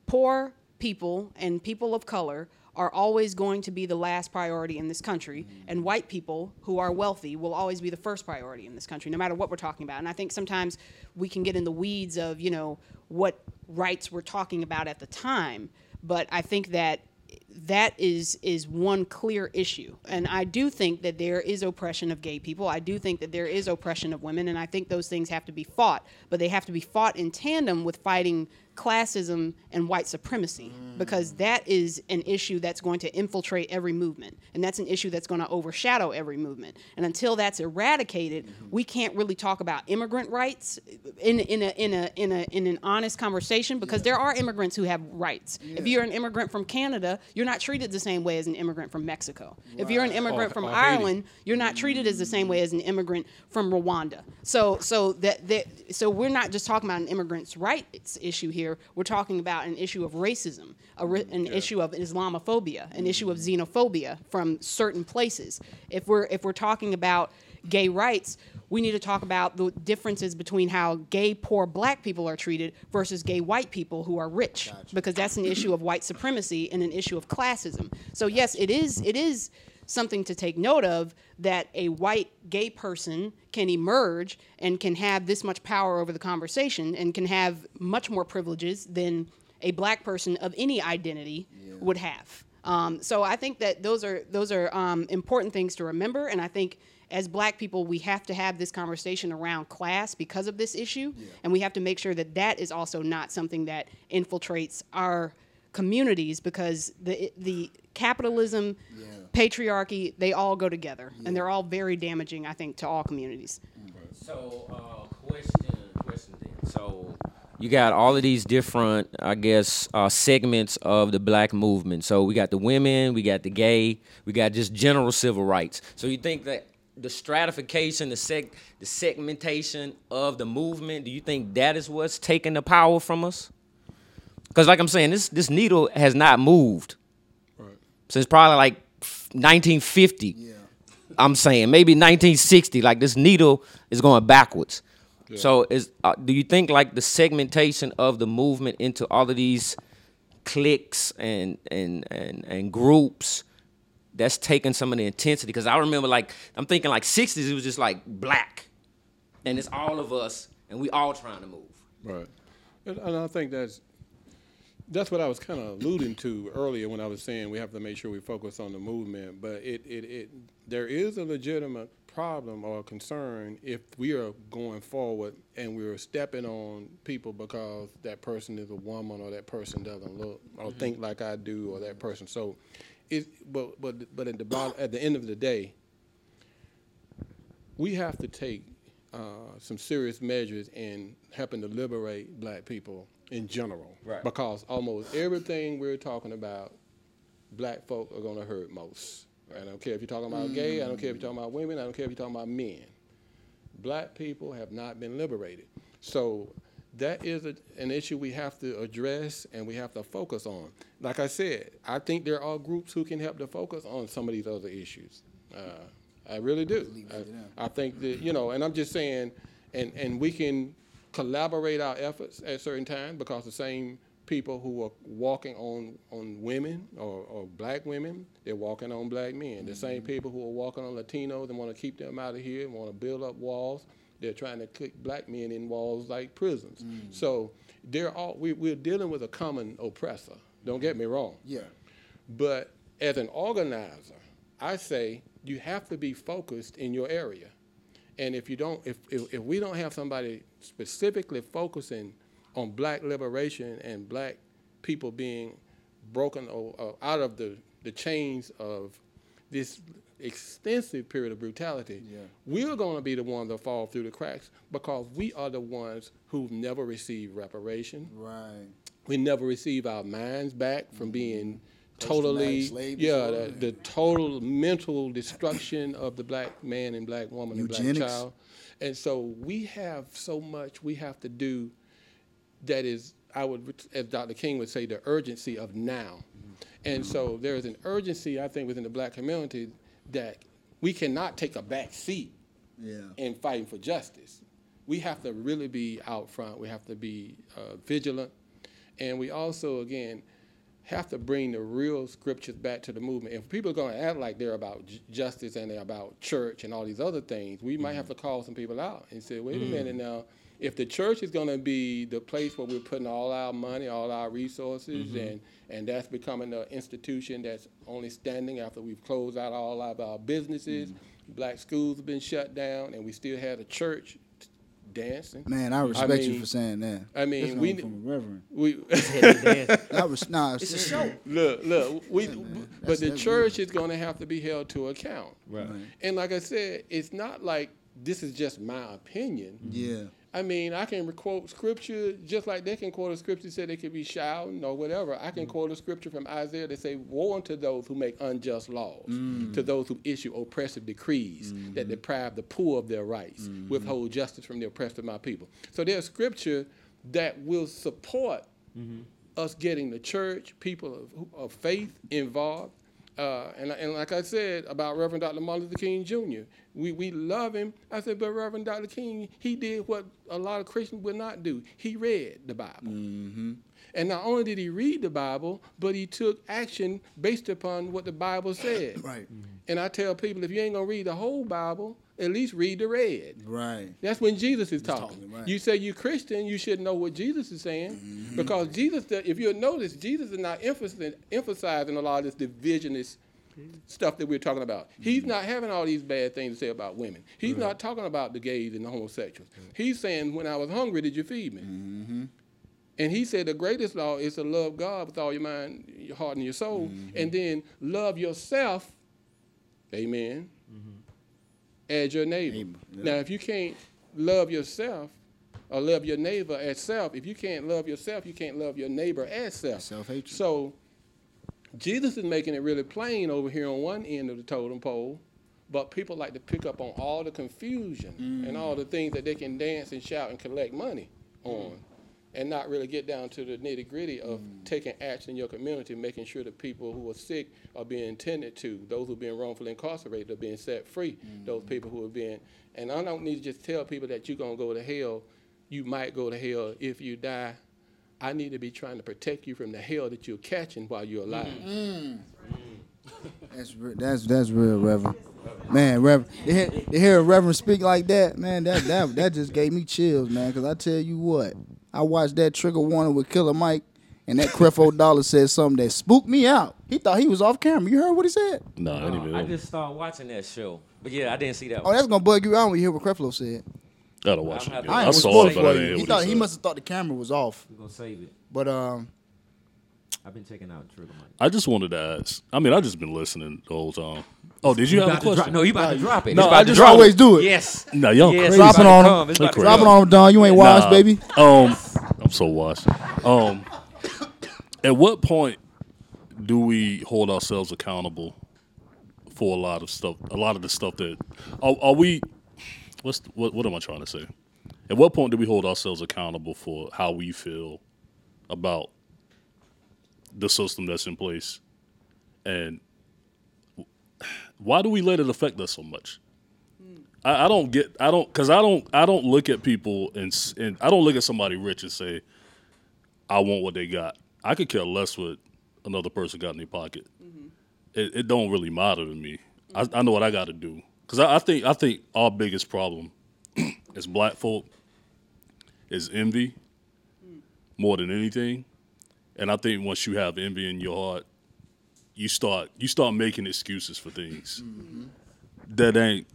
poor people and people of color are always going to be the last priority in this country, mm-hmm. and white people who are wealthy will always be the first priority in this country, no matter what we're talking about. And I think sometimes we can get in the weeds of, you know, what rights we're talking about at the time, but I think that that is is one clear issue. And i do think that there is oppression of gay people. I do think that there is oppression of women. And i think those things have to be fought. But they have to be fought in tandem with fighting classism and white supremacy because that is an issue that's going to infiltrate every movement and that's an issue that's going to overshadow every movement and until that's eradicated we can't really talk about immigrant rights in in a in a in a in an honest conversation because there are immigrants who have rights if you're an immigrant from Canada you're not treated the same way as an immigrant from Mexico. If you're an immigrant Or- from or Haiti. Ireland, you're not treated as the same way as an immigrant from Rwanda. So so that, that so we're not just talking about an immigrant's rights issue here. We're talking about an issue of racism, a, ri- mm, an issue of Islamophobia, an mm. issue of xenophobia from certain places. If we're if we're talking about gay rights, we need to talk about the differences between how gay poor black people are treated versus gay white people who are rich because that's an issue of white supremacy and an issue of classism. So yes, it is it is something to take note of that a white gay person can emerge and can have this much power over the conversation and can have much more privileges than a black person of any identity would have. Um, so I think that those are those are um, important things to remember, and I think as black people we have to have this conversation around class because of this issue, and we have to make sure that that is also not something that infiltrates our communities because the the capitalism, patriarchy, they all go together, and they're all very damaging, I think, to all communities. So, uh, question, question then. So, you got all of these different, I guess, uh, segments of the black movement. So, we got the women, we got the gay, we got just general civil rights. So, you think that the stratification, the seg, the segmentation of the movement, do you think that is what's taking the power from us? Because, like I'm saying, this this needle has not moved since probably like 1950. Yeah. I'm saying maybe 1960. Like this needle is going backwards. So is uh, do you think like the segmentation of the movement into all of these cliques and and and and groups that's taking some of the intensity? Because I remember like I'm thinking like 60s it was just like black, and it's all of us and we all trying to move. Right. And, and I think that's that's what I was kind of alluding to earlier when I was saying we have to make sure we focus on the movement. But it, it, it there is a legitimate problem or concern if we are going forward and we're stepping on people because that person is a woman or that person doesn't look or think like I do or that person. So it but but but at the bottom, at the end of the day, we have to take uh, some serious measures in helping to liberate black people in general. Right. Because almost everything we're talking about, black folk are going to hurt most. I don't care if you're talking about gay, I don't care if you're talking about women, I don't care if you're talking about men. Black people have not been liberated. So that is a, an issue we have to address and we have to focus on. Like I said, I think there are groups who can help to focus on some of these other issues. Uh, I really do. I, I think that, you know, and I'm just saying, and, and we can collaborate our efforts at certain times because the same people who are walking on, on women or, or black women, they're walking on black men. The same mm-hmm. people who are walking on Latinos and want to keep them out of here and want to build up walls, they're trying to kick black men in walls like prisons. Mm. So they're all, we, we're dealing with a common oppressor. Don't get me wrong. Yeah. But as an organizer, I say you have to be focused in your area. And if you don't, if, if, if we don't have somebody specifically focusing on black liberation and black people being broken o- o- out of the, the chains of this extensive period of brutality, Yeah. we're going to be the ones that fall through the cracks because we are the ones who've never received reparation Right. we never receive our minds back from being Post-traumatic totally yeah the, the total mental destruction of the black man and black woman and black child and so we have so much we have to do that is i would as dr king would say the urgency of now and so there is an urgency i think within the black community that we cannot take a back seat Yeah. in fighting for justice. We have to really be out front. We have to be uh, vigilant. And we also, again, have to bring the real scriptures back to the movement. If people are going to act like they're about ju- justice and they're about church and all these other things, we might have mm-hmm. to call some people out and say, wait a mm. minute now, if the church is going to be the place where we're putting all our money, all our resources, mm-hmm. and, and that's becoming an institution that's only standing after we've closed out all of our businesses, mm. black schools have been shut down, and we still had a church dancing. Man, I respect you mean- for saying that. I mean, That's we- coming from a reverend. We I was nah, It's a show. look, look, we, man. but the church is going to have to be held to account. Right. And like I said, it's not like this is just my opinion. Yeah. I mean, I can quote scripture just like they can quote a scripture said they could be shouting or whatever. I can mm. quote a scripture from Isaiah that say, "Woe unto those who make unjust laws, mm. to those who issue oppressive decrees that mm. deprive the poor of their rights, withhold justice from the oppressed of my people." So there's scripture that will support mm-hmm. us getting the church, people of, of faith involved. Uh, and, and like I said about Reverend Dr. Martin Luther King Jr., we, we love him. I said, but Reverend Dr. King, he did what a lot of Christians would not do. He read the Bible. And not only did he read the Bible, but he took action based upon what the Bible said. Right. And I tell people, if you ain't gonna read the whole Bible, at least read the red. Right. That's when Jesus is talking. talking, right. You say you're Christian, you should know what Jesus is saying. Mm-hmm. Because Jesus, if you'll notice, Jesus is not emphasizing, emphasizing a lot of this divisionist stuff that we're talking about. He's mm-hmm. not having all these bad things to say about women. He's not talking about the gays and the homosexuals. He's saying, when I was hungry, did you feed me? Mm-hmm. And he said the greatest law is to love God with all your mind, your heart, and your soul, and then love yourself, amen, as your neighbor. Neighbor, yeah. Now, if you can't love yourself or love your neighbor as self, if you can't love yourself, you can't love your neighbor as self. Self-hatred. So, Jesus is making it really plain over here on one end of the totem pole, but people like to pick up on all the confusion mm. and all the things that they can dance and shout and collect money on, and not really get down to the nitty gritty of mm. taking action in your community, making sure that people who are sick are being tended to, those who are being wrongfully incarcerated are being set free, those mm. people who are being, and I don't need to just tell people that you're gonna go to hell. You might go to hell if you die. I need to be trying to protect you from the hell that you're catching while you're alive. Mm-hmm. Mm. That's re- that's that's real, Reverend. Man, Reverend, to hear, to hear a Reverend speak like that, man, that that that just gave me chills, man. Cause I tell you what, I watched that trigger warning with Killer Mike, and that Creflo Dollar said something that spooked me out. He thought he was off camera. You heard what he said? No, I didn't even Uh, I just started watching that show, but yeah, I didn't see that Oh, one. that's gonna bug you out when you hear what Creflo said. Gotta watch it again. I I, ain't saw spoil it, but I for didn't you. hear He what thought he he said. must have thought the camera was off. We're gonna save it. But um, I've been checking out Trigger Mike. I just wanted to ask. I mean, I just been listening the whole time. Oh, did you have a About to drop- question? no, you about to drop it. No, It's about I just drop. always do it. Yes. No, y'all yes, crazy. it's Dropping about on him. come. It's about dropping on him, Don. You ain't wise, Nah, baby. Um, I'm so washed. Um, at what point do we hold ourselves accountable for a lot of stuff? A lot of the stuff that are, are we? What's what? What am I trying to say? At what point do we hold ourselves accountable for how we feel about the system that's in place, and why do we let it affect us so much? I, I don't get. I don't because I don't. I don't look at people and and I don't look at somebody rich and say, I want what they got. I could care less what another person got in their pocket. Mm-hmm. It, it don't really matter to me. I, I know what I got to do because I, I think I think our biggest problem as black folk is envy mm. more than anything, and I think once you have envy in your heart, you start you start making excuses for things mm-hmm. that ain't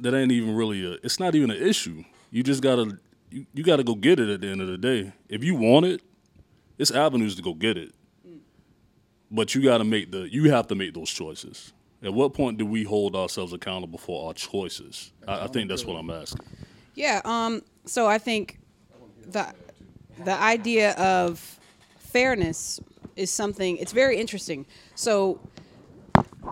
that ain't even really a it's not even an issue you just gotta you, you gotta go get it at the end of the day if you want it it's avenues to go get it but you gotta make the you have to make those choices at what point do we hold ourselves accountable for our choices i, I think that's what i'm asking Yeah. Um. So I think the the idea of fairness is something. It's very interesting. So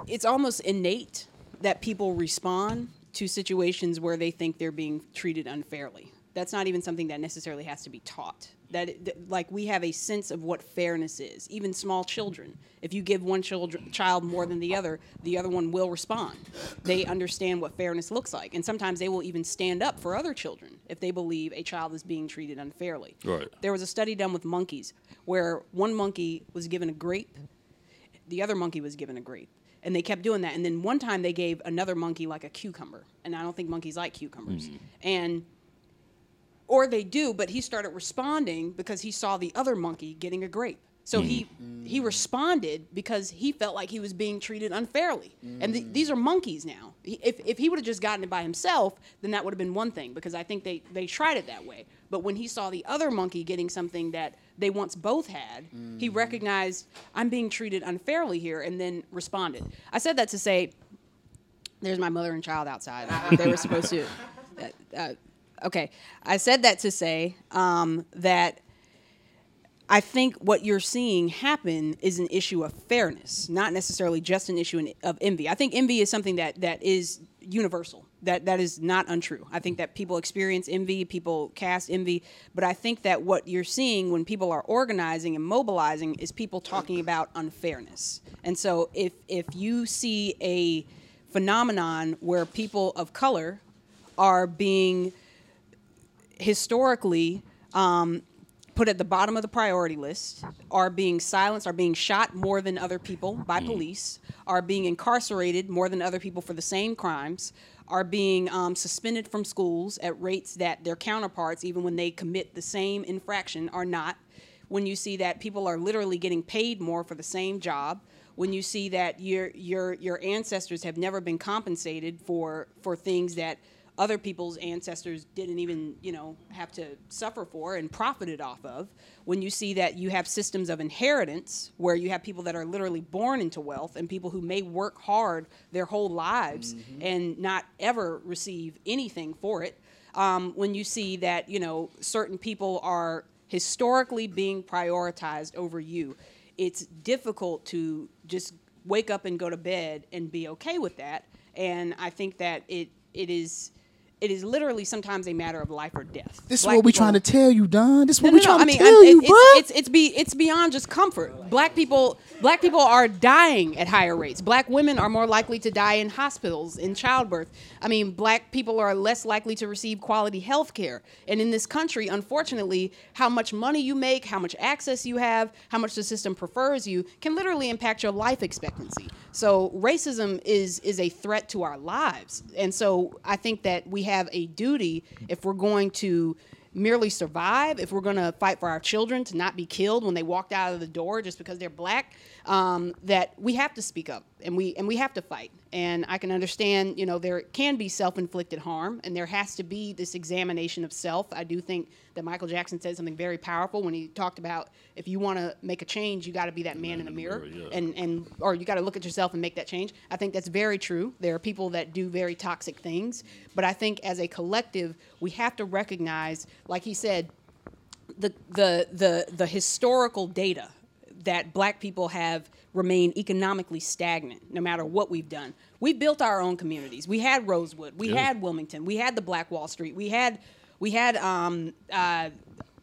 it's almost innate that people respond to situations where they think they're being treated unfairly. That's not even something that necessarily has to be taught. That, that- like we have a sense of what fairness is. Even small children, if you give one children, child more than the other, the other one will respond. They understand what fairness looks like, and sometimes they will even stand up for other children if they believe a child is being treated unfairly. Right. There was a study done with monkeys where one monkey was given a grape the other monkey was given a grape. And they kept doing that. And then one time they gave another monkey like a cucumber. And I don't think monkeys like cucumbers. Mm-hmm. And or they do, but he started responding because he saw the other monkey getting a grape. So he mm. he responded because he felt like he was being treated unfairly. And th- mm. these are monkeys now. He- If, if he would have just gotten it by himself, then that would have been one thing because I think they, they tried it that way. But when he saw the other monkey getting something that they once both had, he recognized I'm being treated unfairly here and then responded. I said that to say there's my mother and child outside. they were supposed to. Uh, uh, Okay, I said that to say um, that I think what you're seeing happen is an issue of fairness, not necessarily just an issue in- of envy. I think envy is something that that is universal. That that is not untrue. I think that people experience envy, people cast envy, but I think that what you're seeing when people are organizing and mobilizing is people talking about unfairness. And so if if you see a phenomenon where people of color are being historically um, put at the bottom of the priority list, are being silenced, are being shot more than other people by police, are being incarcerated more than other people for the same crimes, are being um, suspended from schools at rates that their counterparts, even when they commit the same infraction, are not. When you see that people are literally getting paid more for the same job, when you see that your your your ancestors have never been compensated for for things that other people's ancestors didn't even you know have to suffer for and profited off of. When you see that you have systems of inheritance where you have people that are literally born into wealth and people who may work hard their whole lives and not ever receive anything for it um, when you see that you know certain people are historically being prioritized over you it's difficult to just wake up and go to bed and be okay with that. And i think that it it is it is literally sometimes a matter of life or death This is what we people- trying to tell you, Don. This is what no, we no, trying no. I to tell I- you, it's, bro. It's it's be it's beyond just comfort. Black people black people are dying at higher rates. Black women are more likely to die in hospitals in childbirth. I mean, black people are less likely to receive quality health care. And in this country, unfortunately, how much money you make, how much access you have, how much the system prefers you can literally impact your life expectancy. So racism is is a threat to our lives. And so I think that we have a duty if we're going to merely survive, if we're going to fight for our children to not be killed when they walked out of the door just because they're black, um, that we have to speak up and we and we have to fight. And I can understand, you know, there can be self-inflicted harm, and there has to be this examination of self. I do think that Michael Jackson said something very powerful when he talked about if you want to make a change, you got to be that man in the mirror, yeah. and and or you got to look at yourself and make that change. I think that's very true. There are people that do very toxic things, but I think as a collective, we have to recognize, like he said, the the the the historical data that black people have remained economically stagnant no matter what we've done. We built our own communities. We had Rosewood. We Yeah. had Wilmington. We had the Black Wall Street. We had we had um, uh,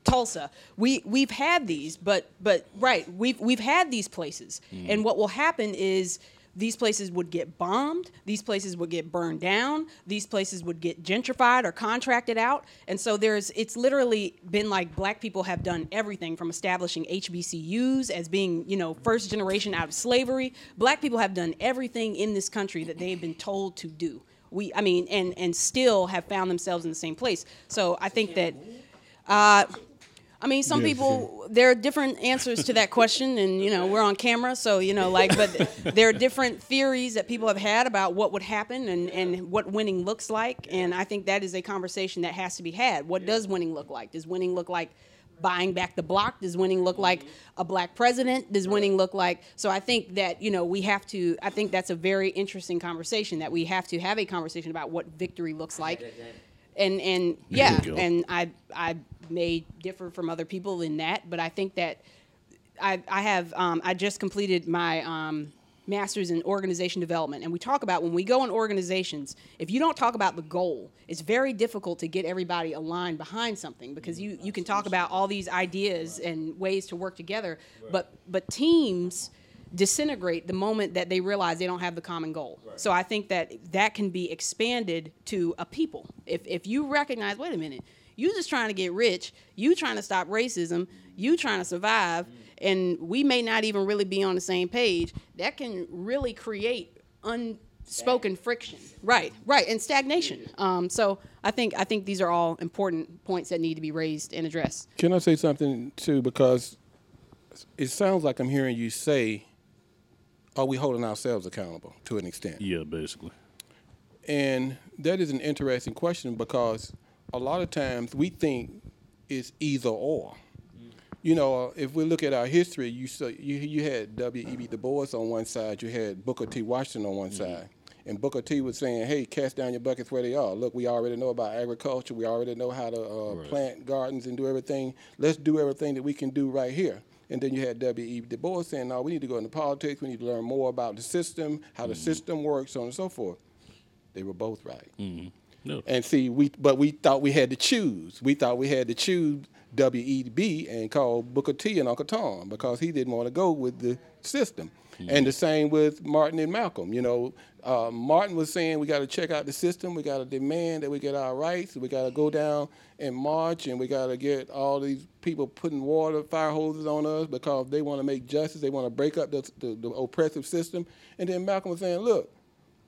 Tulsa. We we've had these, but but right, we've we've had these places. And what will happen is these places would get bombed, these places would get burned down, these places would get gentrified or contracted out. And so there's it's literally been like black people have done everything from establishing HBCUs as being, you know, first generation out of slavery. Black people have done everything in this country that they've been told to do. We I mean and and still have found themselves in the same place. So I think that uh, I mean, some people there are different answers to that question, and you know we're on camera, so you know, like, but there are different theories that people have had about what would happen and and what winning looks like, and I think that is a conversation that has to be had. What does winning look like? Does winning look like buying back the block? Does winning look like a black president? Does winning look like? So I think that you know we have to. I think that's a very interesting conversation that we have to have a conversation about what victory looks like and and yeah, and I I may differ from other people in that, but I think that I I have um, I just completed my um, master's in organization development, and we talk about when we go in organizations, if you don't talk about the goal, it's very difficult to get everybody aligned behind something because you you can talk about all these ideas and ways to work together, but but teams disintegrate the moment that they realize they don't have the common goal. So I think that that can be expanded to a people. If if you recognize, wait a minute, you just trying to get rich, you trying to stop racism, you trying to survive, and we may not even really be on the same page, that can really create unspoken friction. Right, right, and stagnation. Um, so I think I think these are all important points that need to be raised and addressed. Can I say something too? Because it sounds like I'm hearing you say, "Are we holding ourselves accountable to an extent?" Yeah, basically. And that is an interesting question because a lot of times we think it's either or. You know, if we look at our history, you saw, you you had W. E. B. Du Bois on one side, you had Booker T. Washington on one mm-hmm. side, And Booker T was saying, "Hey, cast down your buckets where they are. Look, we already know about agriculture. We already know how to uh, plant gardens and do everything. Let's do everything that we can do right here." And then you had W.E. Du Bois saying, "No, we need to go into politics. We need to learn more about the system, how the mm-hmm. system works, so on and so forth." They were both right. Mm-hmm. No. And see, we but we thought we had to choose. We thought we had to choose WEB and call Booker T and Uncle Tom because he didn't want to go with the system. And the same with Martin and Malcolm. You know, uh, Martin was saying we got to check out the system. We got to demand that we get our rights. We got to go down and march, and we got to get all these people putting water fire hoses on us because they want to make justice. They want to break up the, the, the oppressive system. And then Malcolm was saying, look,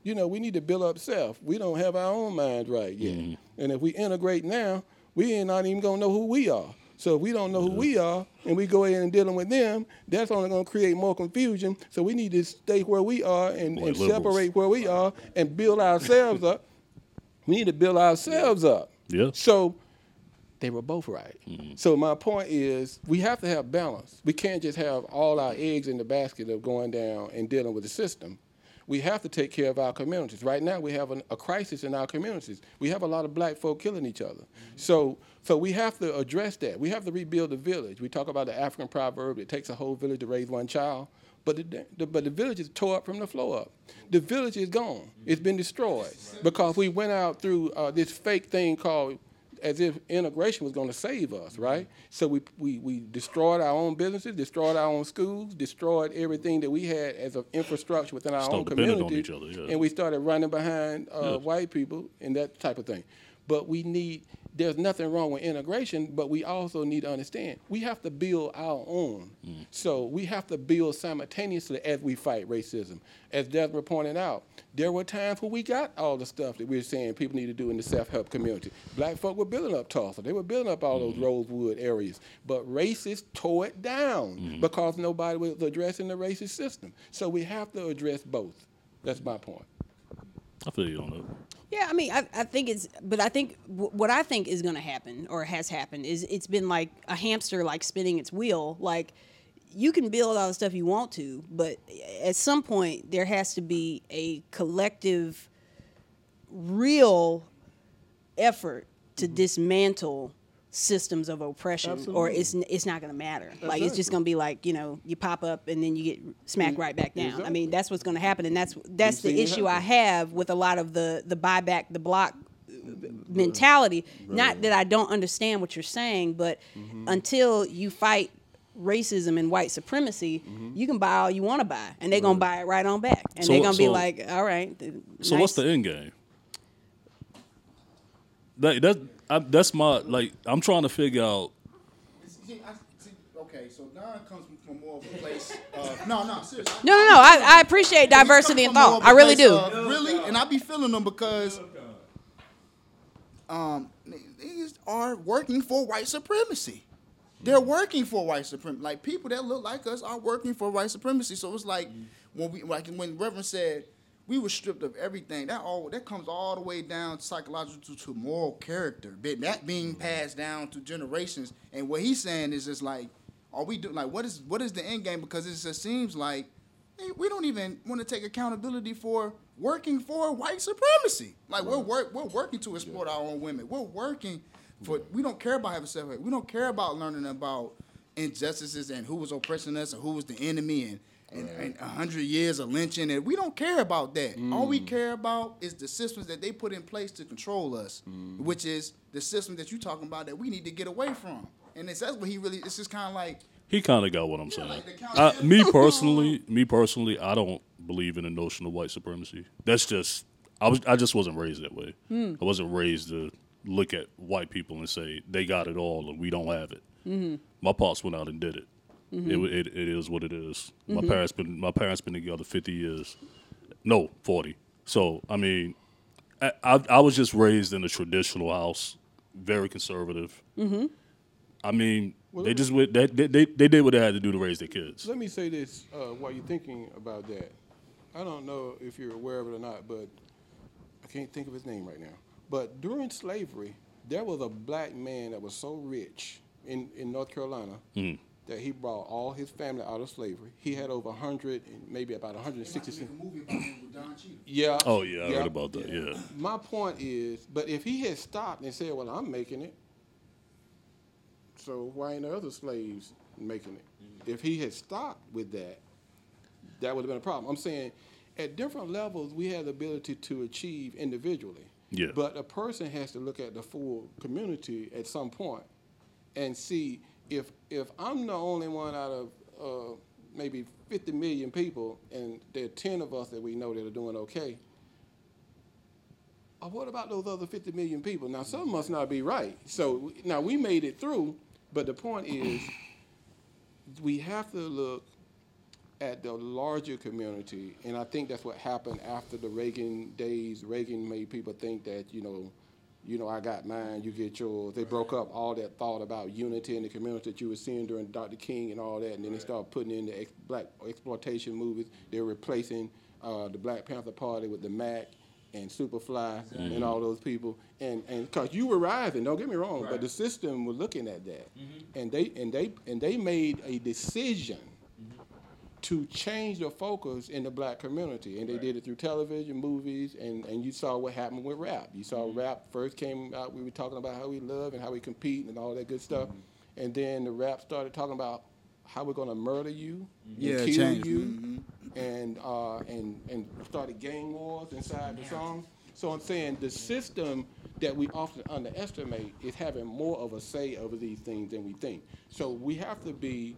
you know, we need to build up self. We don't have our own mind right yet. Mm-hmm. And if we integrate now, we ain't not even gonna know who we are. So if we don't know who we are and we go ahead and dealing with them, that's only gonna create more confusion. So we need to stay where we are and, Boy, and separate where we are and build ourselves up. We need to build ourselves up. Yeah. So they were both right. Mm-hmm. So my point is, we have to have balance. We can't just have all our eggs in the basket of going down and dealing with the system. We have to take care of our communities. Right now, we have an, a crisis in our communities. We have a lot of black folk killing each other. So, so we have to address that. We have to rebuild the village. We talk about the African proverb: "It takes a whole village to raise one child." But the, the, but the village is tore up from the floor up. The village is gone. It's been destroyed because we went out through uh, this fake thing called as if integration was going to save us, right? So we, we, we destroyed our own businesses, destroyed our own schools, destroyed everything that we had as an infrastructure within our Start own community. other, yeah. And we started running behind uh, Yeah. white people and that type of thing. But we need, there's nothing wrong with integration, but we also need to understand we have to build our own. Mm. So we have to build simultaneously as we fight racism. As Desmond pointed out, there were times when we got all the stuff that we were saying people need to do in the self-help community. Black folk were building up Tulsa. They were building up all Mm-hmm. those Rosewood areas. But racists tore it down Mm-hmm. because nobody was addressing the racist system. So we have to address both. That's my point. I feel you on that. Yeah, I mean, I, I think it's, but I think wh- what I think is going to happen or has happened is it's been like a hamster like spinning its wheel. Like you can build all the stuff you want to, but at some point there has to be a collective, real effort to mm-hmm. dismantle systems of oppression or it's it's not going to matter like it's just going to be like you know you pop up and then you get smacked right back down. I mean that's what's going to happen and that's that's We've the issue i have with a lot of the the buyback the block mentality. Not that i don't understand what you're saying but Mm-hmm. until you fight racism and white supremacy Mm-hmm. you can buy all you want to buy and they're going to buy it right on back. And So they're going to be like all right th- So what's the end game? That that I, that's my like. I'm trying to figure out. See, I, see, okay, so Don comes from more of a place. Of, no, no, seriously. No no no i, I appreciate diversity coming in thought I really place do of really, and I be feeling them because um, these are working for white supremacy. They're working for white supremacy. Like people that look like us are working for white supremacy. So it's like when we like when Reverend said we were stripped of everything. That all that comes all the way down psychological to moral character. But that being mm-hmm. passed down to generations. And what he's saying is just like, are we doing like what is what is the end game? Because it just seems like we don't even want to take accountability for working for white supremacy. Like we're work we're working to exploit our own women. We're working for we don't care about having separate. We don't care about learning about injustices and who was oppressing us and who was the enemy and and, and a hundred years of lynching and we don't care about that. All we mm. care about is the systems that they put in place to control us, mm. which is the system that you're talking about that we need to get away from. And it's that's what he really. It's just kind of like He kind of got what I'm saying. like I, me personally, me personally, I don't believe in the notion of white supremacy. That's just I was I just wasn't raised that way. Hmm. I wasn't raised to look at white people and say they got it all and we don't have it. Mm-hmm. My pops went out and did it. It, wa- mm-hmm. it. It is what it is. My mm-hmm. parents been my parents been together 50 years. No, 40. So I mean, I, I, I was just raised in a traditional house, very conservative. Mm-hmm. I mean, they just went- they, they they they did what they had to do to raise their kids. Let me say this uh, while you're thinking about that. I don't know if you're aware of it or not, but I can't think of his name right now. But during slavery, there was a black man that was so rich in, in North Carolina mm. That he brought all his family out of slavery. He had over 100, and maybe about 160. Yeah. Oh yeah, I heard about that. Yeah. My point is, but if he had stopped and said, "Well, I'm making it," so why ain't the other slaves making it? If he had stopped with that, that would have been a problem. I'm saying, at different levels, we have the ability to achieve individually. Yeah. But a person has to look at the full community at some point and see if if I'm the only one out of uh, maybe 50 million people, and there are 10 of us that we know that are doing okay. Uh, what about those other 50 million people? Now, some must not be right. So now we made it through, but the point is, we have to look at the larger community, and I think that's what happened after the Reagan days. Reagan made people think that you know, you know, I got mine, you get yours. They broke up all that thought about unity in the community that you were seeing during Dr. King and all that, and then they started putting in the ex- black exploitation movies. They're replacing uh, the Black Panther Party with the Mack and Superfly and all those people, and and because you were rising, don't get me wrong, but the system was looking at that, and they and they and they made a decision to change the focus in the black community. And they did it through television, movies, and, and you saw what happened with rap. You saw mm-hmm. rap first came out, we were talking about how we love and how we compete and all that good stuff. Mm-hmm. And then the rap started talking about how we're gonna murder you, and mm-hmm. Yeah, kill change. you, and, uh, and, and started gang wars inside the song. So I'm saying the system that we often underestimate is having more of a say over these things than we think. So we have to be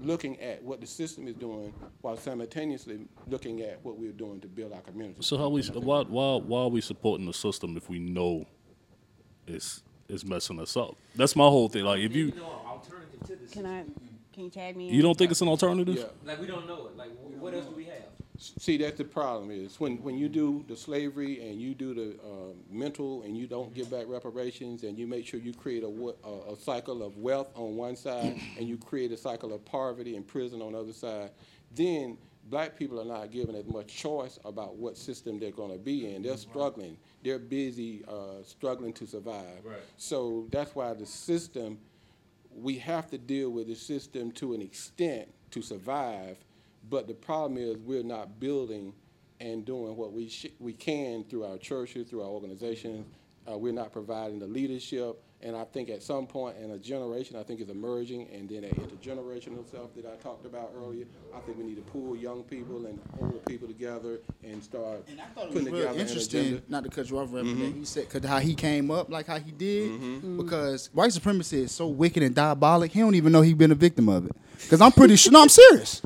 looking at what the system is doing while simultaneously looking at what we're doing to build our community. So how we why why why are we supporting the system if we know it's it's messing us up? That's my whole thing. Like if you know, an alternative to this. Can I? Can you tag me? you don't think it's an alternative? Yeah. Like we don't know it. Like wh- what else do we have? See, that's the problem is when, when you do the slavery and you do the uh, mental and you don't give back reparations and you make sure you create a, a, a cycle of wealth on one side and you create a cycle of poverty and prison on the other side, then black people are not given as much choice about what system they're going to be in. They're struggling. They're busy uh, struggling to survive. Right. So that's why the system, we have to deal with the system to an extent to survive. But the problem is we're not building and doing what we sh- we can through our churches, through our organizations. Uh, we're not providing the leadership. And I think at some point in a generation, I think is emerging, and then that intergenerational stuff that I talked about earlier. I think we need to pull young people and older people together and start And I thought it was together real an interesting, agenda. not to cut you off, Reverend, that mm-hmm. he said cause how he came up like how he did, mm-hmm. Mm-hmm. because white supremacy is so wicked and diabolic. He don't even know he been a victim of it. Because I'm pretty sure. No, I'm serious.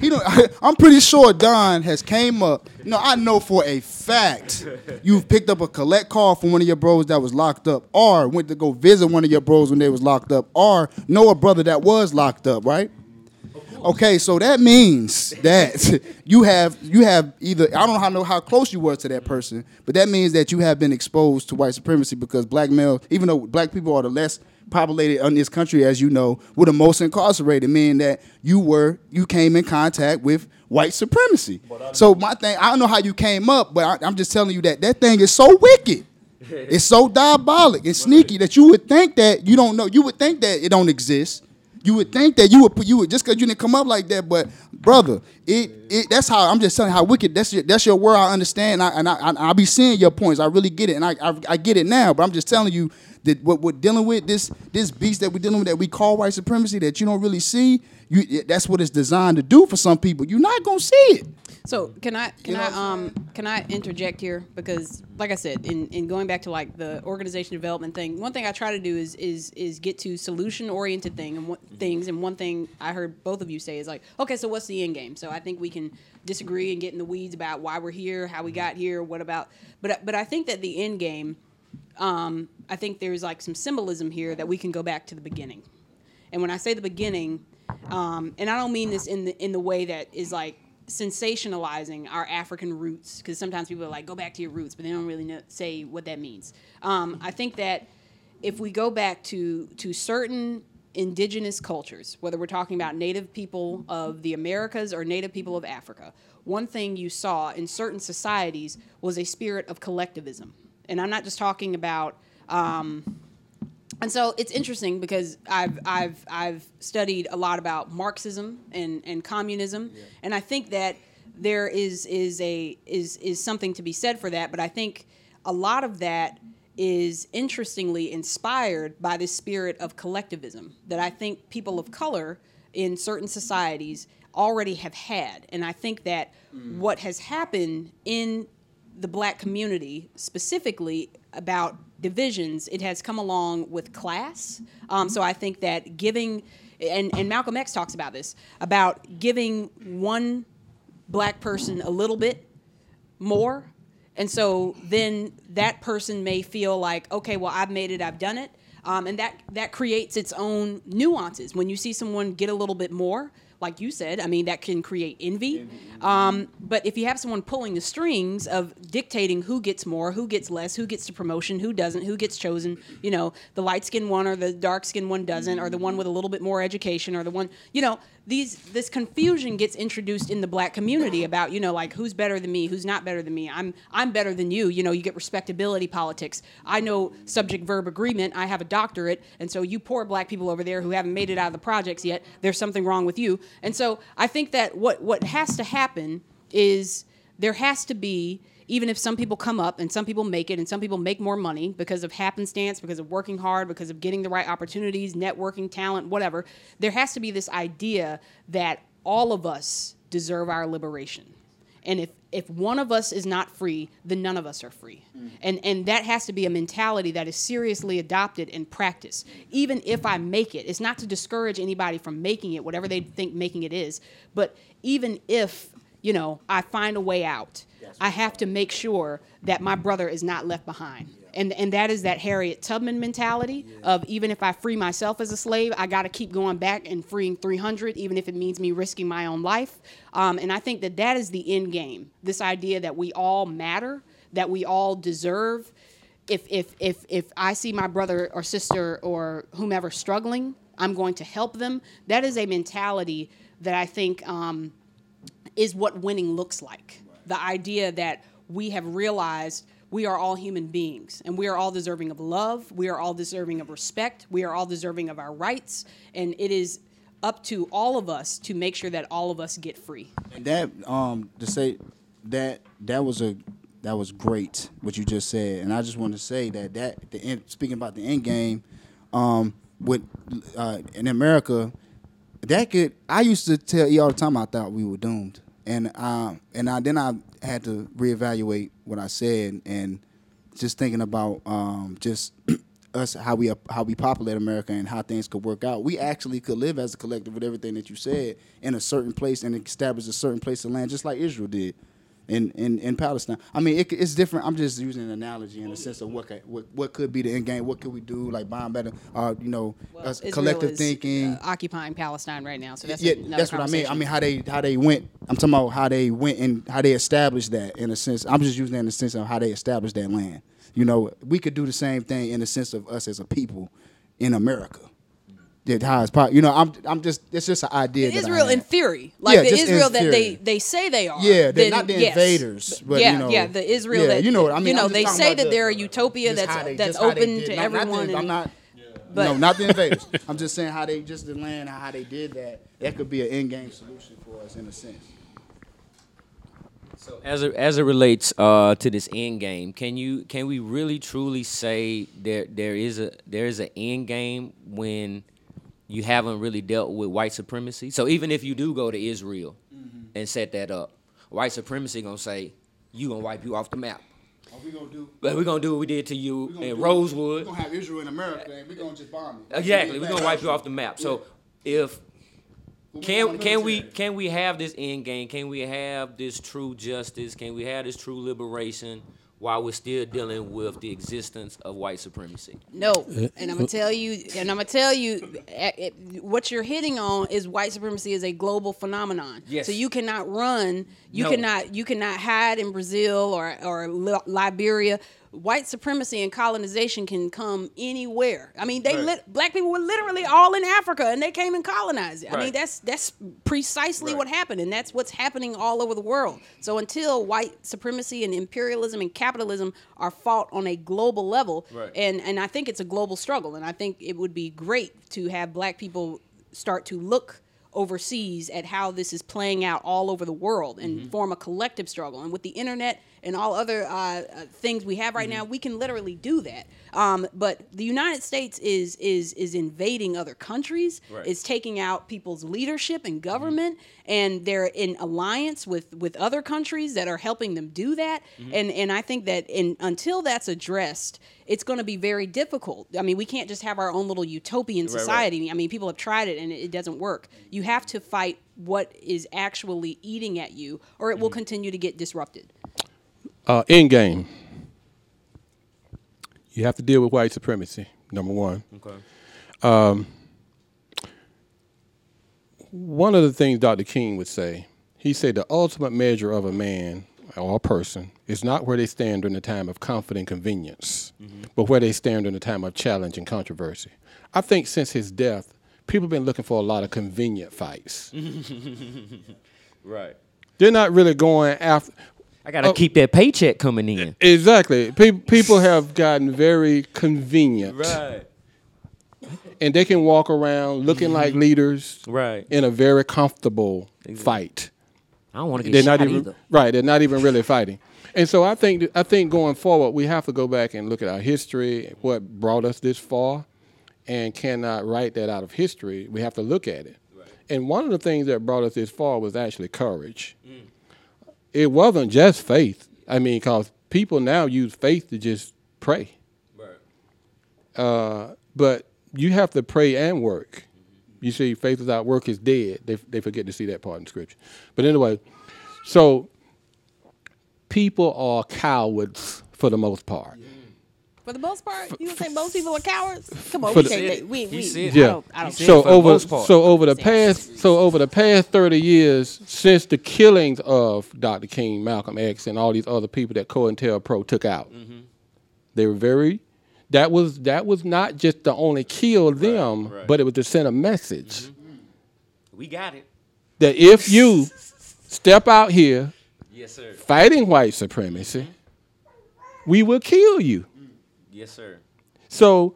He don't. I'm pretty sure Don has came up. No, I know for a fact you've picked up a collect call from one of your bros that was locked up, or went to go visit one of your bros when they was locked up, or know a brother that was locked up, right? Okay, so that means that you have you have either I don't know how know how close you were to that person, but that means that you have been exposed to white supremacy because black males, even though black people are the less populated in this country, as you know, were the most incarcerated, meaning that you were you came in contact with white supremacy. So my thing, I don't know how you came up, but I, I'm just telling you that that thing is so wicked. It's so diabolic and sneaky that you would think that you don't know. You would think that it don't exist. You would think that you would put you would just because you didn't come up like that, but brother, it, it that's how I'm just telling how wicked that's your that's your word. I understand, I, and I, I I be seeing your points. I really get it, and I, I I get it now. But I'm just telling you that what we're dealing with this this beast that we're dealing with that we call white supremacy that you don't really see. You that's what it's designed to do for some people. You're not gonna see it. So can I can know I um can I interject here because like I said in, in going back to like the organization development thing one thing I try to do is is is get to solution oriented thing and what things and one thing I heard both of you say is like okay so what's the end game so I think we can disagree and get in the weeds about why we're here how we got here what about but but I think that the end game um, I think there's like some symbolism here that we can go back to the beginning and when I say the beginning, um, and I don't mean this in the in the way that is like sensationalizing our African roots, because sometimes people are like, "Go back to your roots," but they don't really know, say what that means. Um, I think that if we go back to to certain indigenous cultures, whether we're talking about native people of the Americas or native people of Africa, one thing you saw in certain societies was a spirit of collectivism, and I'm not just talking about. Um, and so it's interesting because I've I've I've studied a lot about Marxism and and communism, and I think that there is is a is is something to be said for that. But I think a lot of that is interestingly inspired by the spirit of collectivism that I think people of color in certain societies already have had, and I think that what has happened in the black community specifically about divisions it has come along with class. Um, so i think that giving and, and malcolm x talks about this about giving one black person a little bit more. And so then that person may feel like okay well i've made it i've done it. Um, and that that creates its own nuances. When you see someone get a little bit more like you said i mean that can create envy. Um, but if you have someone pulling the strings of dictating who gets more who gets less who gets the promotion who doesn't who gets chosen you know the light skinned one or the dark skinned one doesn't or the one with a little bit more education or the one you know these this confusion gets introduced in the black community about you know like who's better than me who's not better than me. I'm i'm better than you. You know you get respectability politics. I know subject verb agreement. I have a doctorate. And so you poor black people over there who haven't made it out of the projects yet there's something wrong with you. And so i think that what what has to happen is there has to be even if some people come up and some people make it and some people make more money because of happenstance because of working hard because of getting the right opportunities networking talent whatever there has to be this idea that all of us deserve our liberation. And if if one of us is not free then none of us are free. Mm. And and that has to be a mentality that is seriously adopted and practiced even if i make it it's not to discourage anybody from making it whatever they think making it is but even if you know i find a way out i have to make sure that my brother is not left behind. And and that is that harriet tubman mentality of even if i free myself as a slave i got to keep going back and freeing 300 even if it means me risking my own life. Um, and i think that that is the end game. This idea that we all matter that we all deserve. If if if if I see my brother or sister or whomever struggling, I'm going to help them. That is a mentality that I think um, is what winning looks like. The idea that we have realized we are all human beings and we are all deserving of love, we are all deserving of respect, we are all deserving of our rights, and it is up to all of us to make sure that all of us get free. That um to say that that was a that was great what you just said, and I just want to say that that the end, speaking about the end game, um, with uh, in America, that could I used to tell you all the time I thought we were doomed, and um and I then I had to reevaluate what I said and just thinking about um just us how we how we populate America and how things could work out. We actually could live as a collective with everything that you said in a certain place and establish a certain place of land, just like Israel did in in, in Palestine. I mean, it, it's different. I'm just using an analogy in the sense of what could, what what could be the end game. What could we do? Like bomb better, or you know, Israel collective is, thinking. uh, occupying Palestine right now, so that's yeah, that's what I mean. I mean how they how they went. I'm talking about how they went and how they established that in a sense. I'm just using that in the sense of how they established that land. You know, we could do the same thing in the sense of us as a people in America. That how it's po- You know, I'm I'm just it's just an idea. that I Israel in theory, like Yeah, the just in Israel that they, they say they are. Yeah, they're then not the yes. invaders, but, yeah, you know, yeah, the Israel yeah, that you know what I mean. You know, I'm they say that the- they're a utopia that's they- that's just how they open did- to no, not the- everyone. I'm not. but- no, not the invaders. I'm just saying how they just the land, and how they did that. That could be an end game solution for us in a sense. So as it, as it relates uh, to this end game, can you can we really truly say there there is a there is an end game when you haven't really dealt with white supremacy? So even if you do go to Israel mm-hmm. and set that up, white supremacy gonna say you gonna wipe you off the map. What we gonna do? But we're gonna do what we did to you in Rosewood. We gonna have Israel in America, and we gonna just bomb it. Exactly, we're gonna wipe you off the map. So if can can we can we have this end game? Can we have this true justice? Can we have this true liberation while we're still dealing with the existence of white supremacy? No, uh, and I'm gonna uh, tell you, and I'm gonna tell you, what you're hitting on is white supremacy is a global phenomenon. Yes. So you cannot run, you No. cannot, you cannot hide in Brazil or or Liberia. white supremacy and colonization can come anywhere. I mean, they lit, black people were literally all in Africa and they came and colonized it. I mean, that's that's precisely Right. what happened, and that's what's happening all over the world. So until white supremacy and imperialism and capitalism are fought on a global level, Right. and and I think it's a global struggle, and I think it would be great to have black people start to look overseas at how this is playing out all over the world and Mm-hmm. form a collective struggle. And with the internet and all other uh, uh, things we have right now, Mm-hmm. we can literally do that. Um, but the United States is is is invading other countries. Right. It's taking out people's leadership and government, and they're in alliance with with other countries that are helping them do that. Mm-hmm. And and I think that in until that's addressed, it's going to be very difficult. I mean, we can't just have our own little utopian right. society. I mean, people have tried it and it, it doesn't work. You have to fight what is actually eating at you, or it will continue to get disrupted. Uh, end game. You have to deal with white supremacy. Number one. Okay. One of the things Dr. King would say, he said the ultimate measure of a man or a person is not where they stand during the time of comfort and convenience, but where they stand during the time of challenge and controversy. I think since his death, people have been looking for a lot of convenient fights. Right. They're not really going after. I gotta Oh. keep that paycheck coming in. Exactly. Pe- people have gotten very convenient. Right. And they can walk around looking like mm-hmm. leaders Right. in a very comfortable fight. I don't want to get they're get not even either. right. They're not even really fighting. And so I think I think going forward, we have to go back and look at our history, what brought us this far, and cannot write that out of history. We have to look at it. And one of the things that brought us this far was actually courage. Mm. It wasn't just faith. I mean, because people now use faith to just pray. Right. Uh, but you have to pray and work. You see, faith without work is dead. They, they forget to see that part in Scripture. But anyway, so people are cowards for the most part. For the most part, you would say most people are cowards. Come on, For we the- can't. He We, we, said it. I Yeah. don't, I don't So it for the over so over the past so over the past thirty years since the killings of Dr. King, Malcolm X, and all these other people that COINTELPRO took out, Mm-hmm. they were very. That was that was not just to only kill them, right. but it was to send a message We got it. that if you step out here Yes, sir. fighting white supremacy, we will kill you. Yes, sir. So,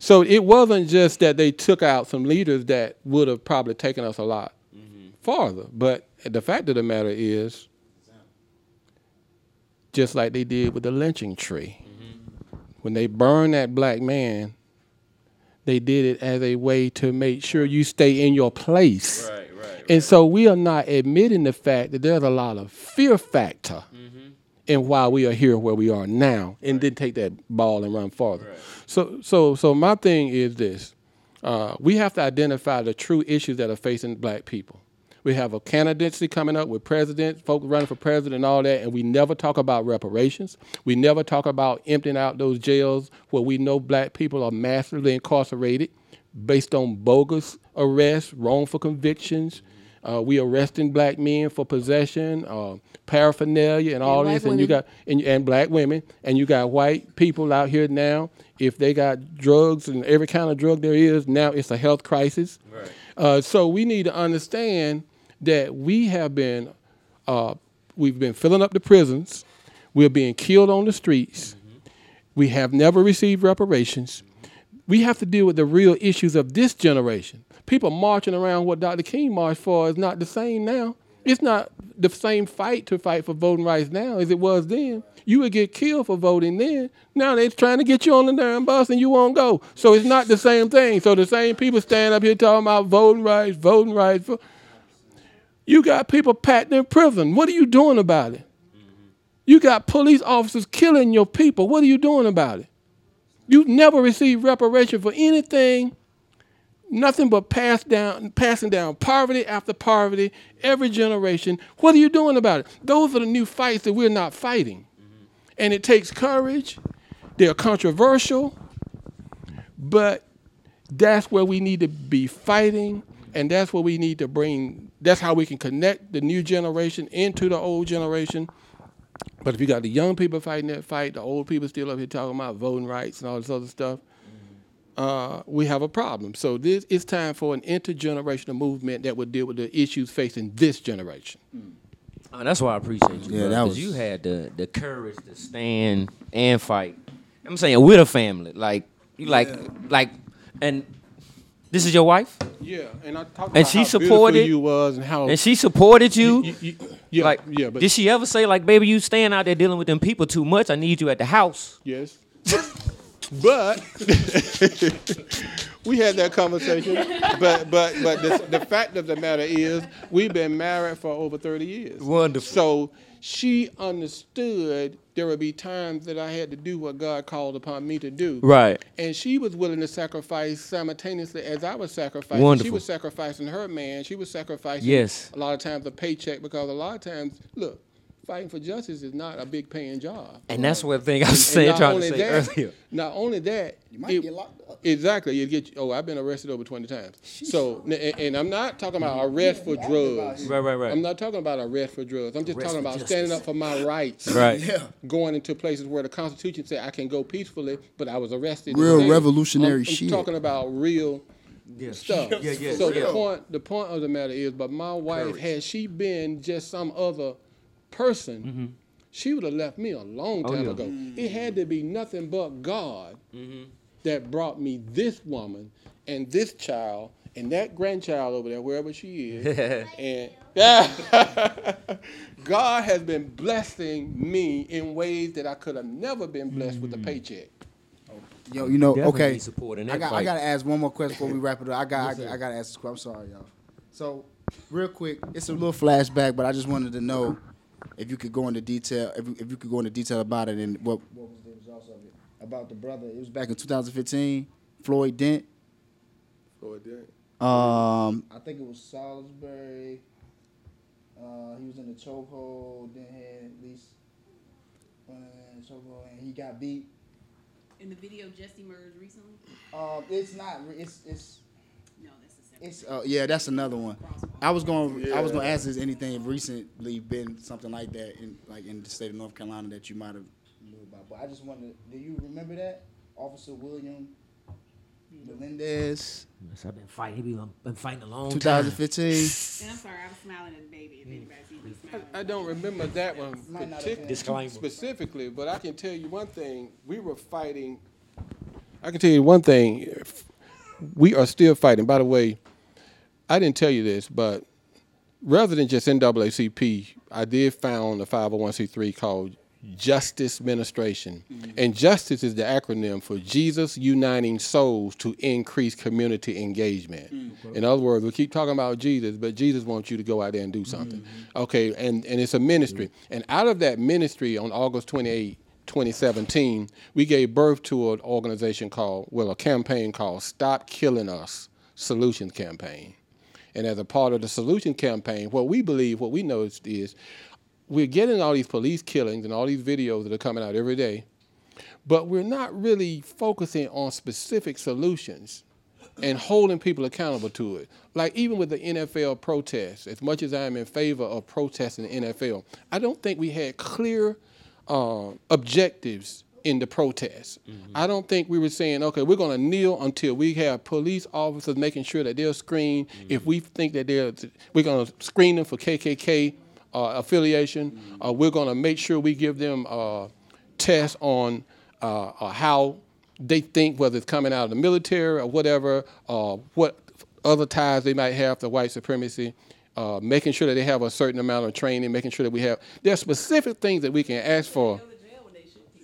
so it wasn't just that they took out some leaders that would have probably taken us a lot mm-hmm. farther, but the fact of the matter is, just like they did with the lynching tree, mm-hmm. when they burned that black man, they did it as a way to make sure you stay in your place. Right, right. And so we are not admitting the fact that there's a lot of fear factor in why we are here where we are now and didn't take that ball and run farther. So so so my thing is this. Uh, we have to identify the true issues that are facing black people. We have a candidacy coming up with president, folks running for president and all that, and we never talk about reparations. We never talk about emptying out those jails where we know black people are massively incarcerated based on bogus arrests, wrongful convictions. Uh, we arresting black men for possession, uh, paraphernalia, and all black this, and you got and, and black women, and you got white people out here now. If they got drugs and every kind of drug there is, now it's a health crisis. Right. Uh, so we need to understand that we have been, uh, we've been filling up the prisons. We're being killed on the streets. We have never received reparations. We have to deal with the real issues of this generation. People marching around what Dr. King marched for is not the same now. It's not the same fight to fight for voting rights now as it was then. You would get killed for voting then. Now they're trying to get you on the damn bus and you won't go. So it's not the same thing. So the same people stand up here talking about voting rights, voting rights. You got people packed in prison. What are you doing about it? You got police officers killing your people. What are you doing about it? You've never received reparation for anything, nothing but pass down, passing down poverty after poverty every generation. What are you doing about it? Those are the new fights that we're not fighting. And it takes courage. They're controversial, but that's where we need to be fighting, and that's where we need to bring. That's how we can connect the new generation into the old generation But if you got the young people fighting that fight, the old people still up here talking about voting rights and all this other stuff, uh, we have a problem. So this it's time for an intergenerational movement that would deal with the issues facing this generation. Uh, that's why I appreciate you. Yeah, Yeah, that was- you had the the courage to stand and fight. I'm saying with a family, like you like like, and this is your wife, Yeah, and I talked And about she how beautiful supported- you was and how and she supported you. you- you- yeah, like, yeah, but did she ever say like, "Baby, you staying out there dealing with them people too much. I need you at the house." Yes. but we had that conversation. But but but the, the fact of the matter is, we've been married for over thirty years. Wonderful. So she understood there would be times that I had to do what God called upon me to do. Right. And she was willing to sacrifice simultaneously as I was sacrificing. Wonderful. She was sacrificing her man. She was sacrificing Yes. a lot of times a paycheck because a lot of times, look, fighting for justice is not a big paying job. And that's what thing I was saying, trying to say that, earlier. Not only that, You might it- get locked up. Exactly, you get. Oh, I've been arrested over twenty times. So, and, and I'm not talking about arrest for drugs. Right, right, right. I'm not talking about arrest for drugs. I'm just Arrest talking for about standing up for my rights. Right. Yeah. Going into places where the Constitution said I can go peacefully, but I was arrested. Real instead. revolutionary I'm, I'm shit. talking about real stuff. Yeah, yeah, so yeah. the point, the point of the matter is, but my wife, had she been just some other person, mm-hmm. she would have left me a long Oh, time yeah. ago. It mm-hmm. had to be nothing but God mm-hmm. that brought me this woman and this child and that grandchild over there, wherever she is. and God has been blessing me in ways that I could have never been blessed with a mm. paycheck. Yo, you know, Definitely okay. supporting I that got, I got to ask one more question before we wrap it up. I got, I, I got to ask this question. I'm sorry, y'all. So, real quick, it's a little flashback, but I just wanted to know if you could go into detail, if you, if you could go into detail about it and what, what was the results of it about the brother. It was back in 2015, Floyd Dent. Floyd Dent. Um, I think it was Salisbury. Uh, he was in the chokehold, then had at least uh, chokehold, and he got beat. In the video just emerged recently? Um, it's not. It's it's No, that's a separate. It's. Uh, yeah, that's another one. I was going. I was going to ask, has anything recently been something like that in like in the state of North Carolina that you might have knew about? But I just wanted. Do you remember that, Officer William Melendez, Yes, I've been fighting. He been, been fighting a long 2015? And I'm sorry, I was smiling at the baby. If anybody sees me smiling. I don't remember that one Might not have partic- Disclaimer. specifically, but I can tell you one thing: we were fighting. I can tell you one thing: we are still fighting. By the way, I didn't tell you this, but rather than just NAACP, I did found a 501c3 called Justice Administration, mm-hmm. and Justice is the acronym for Jesus Uniting Souls to Increase Community Engagement. Mm. In other words, we keep talking about Jesus, but Jesus wants you to go out there and do mm-hmm. something. Okay, and and it's a ministry, and out of that ministry on August 28. 2017, we gave birth to an organization called, well, a campaign called Stop Killing Us Solutions Campaign. And as a part of the solution campaign, what we believe, what we noticed is we're getting all these police killings and all these videos that are coming out every day, but we're not really focusing on specific solutions and holding people accountable to it. Like even with the NFL protests, as much as I'm in favor of protesting the NFL, I don't think we had clear uh, objectives in the protests. I don't think we were saying, okay, we're going to kneel until we have police officers making sure that they're screened. If we think that they're, we're going to screen them for KKK uh, affiliation. Uh, we're going to make sure we give them uh, tests on uh, uh, how they think, whether it's coming out of the military or whatever, uh, what other ties they might have to white supremacy. Uh, making sure that they have a certain amount of training, making sure that we have. There are specific things that we can ask for.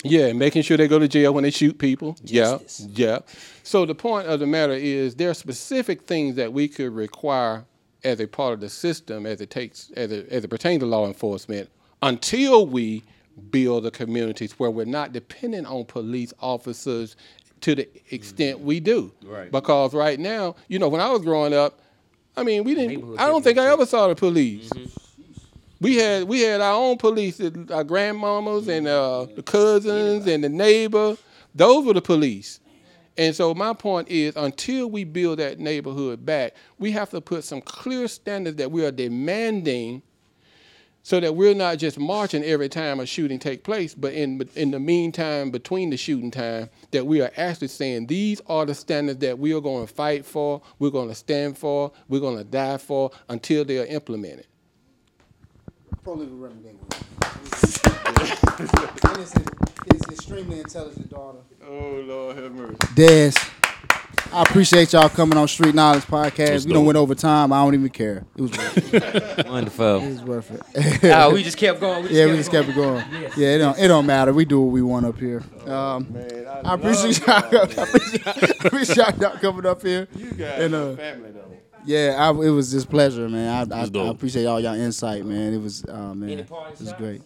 Yeah, making sure they go to jail when they shoot people. Yeah, yeah. So the point of the matter is there are specific things that we could require as a part of the system as it takes as it, as it pertains to law enforcement until we build the communities where we're not dependent on police officers to the extent we do. Right. Because right now, you know, when I was growing up, I mean, we didn't. I don't think I ever saw the police. We had we had our own police, our grandmamas and uh, the cousins and the neighbor. Those were the police. And so my point is, until we build that neighborhood back, we have to put some clear standards that we are demanding so that we're not just marching every time a shooting take place, but in in the meantime between the shooting time, that we are actually saying these are the standards that we are going to fight for, we're going to stand for, we're going to die for until they are implemented. Pro-legal Reverend Gatewood. and his, his extremely intelligent daughter. Oh Lord have mercy. Des, I appreciate y'all coming on Street Knowledge Podcast. was We don't dope. went over time. I don't even care. It was worth it. Wonderful. It was worth it. Ah, we just kept going. We just yeah, kept we just kept it going. Yeah, it don't it don't matter. We do what we want up here. Um, Man, I appreciate y'all. I appreciate, y'all coming up here. you guys And, uh, family though. Yeah, I, it was just pleasure, man. I, I. I appreciate all y'all insight, man. It was, uh, man, Any it was shots? great.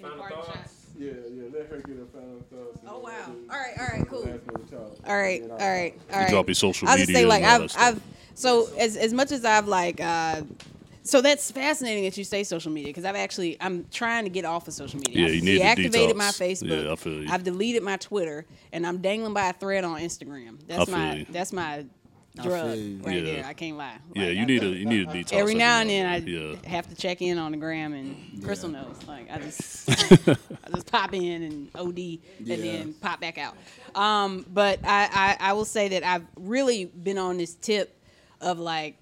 Final thoughts? Yeah, yeah. Let her get a final thoughts. Oh wow. All right, all right, cool. All All right, all right, all right. drop your social media. I'll just media say, like, I've. I've, so as as much as I've like, uh, so that's fascinating that you say social media because I've actually I'm trying to get off of social media. Yeah, you need to deactivated my. Facebook. Yeah, I feel you. I've deleted my Twitter, and I'm dangling by a thread on Instagram. That's feel my you. that's my I drug right Yeah. there. I can't lie. Yeah, you I- need a you need to detox. Every now and then, I yeah. have to check in on the gram, and Crystal knows. Like I just, I just pop in and OD, and then pop back out. Um, but I, I, I will say that I've really been on this tip of like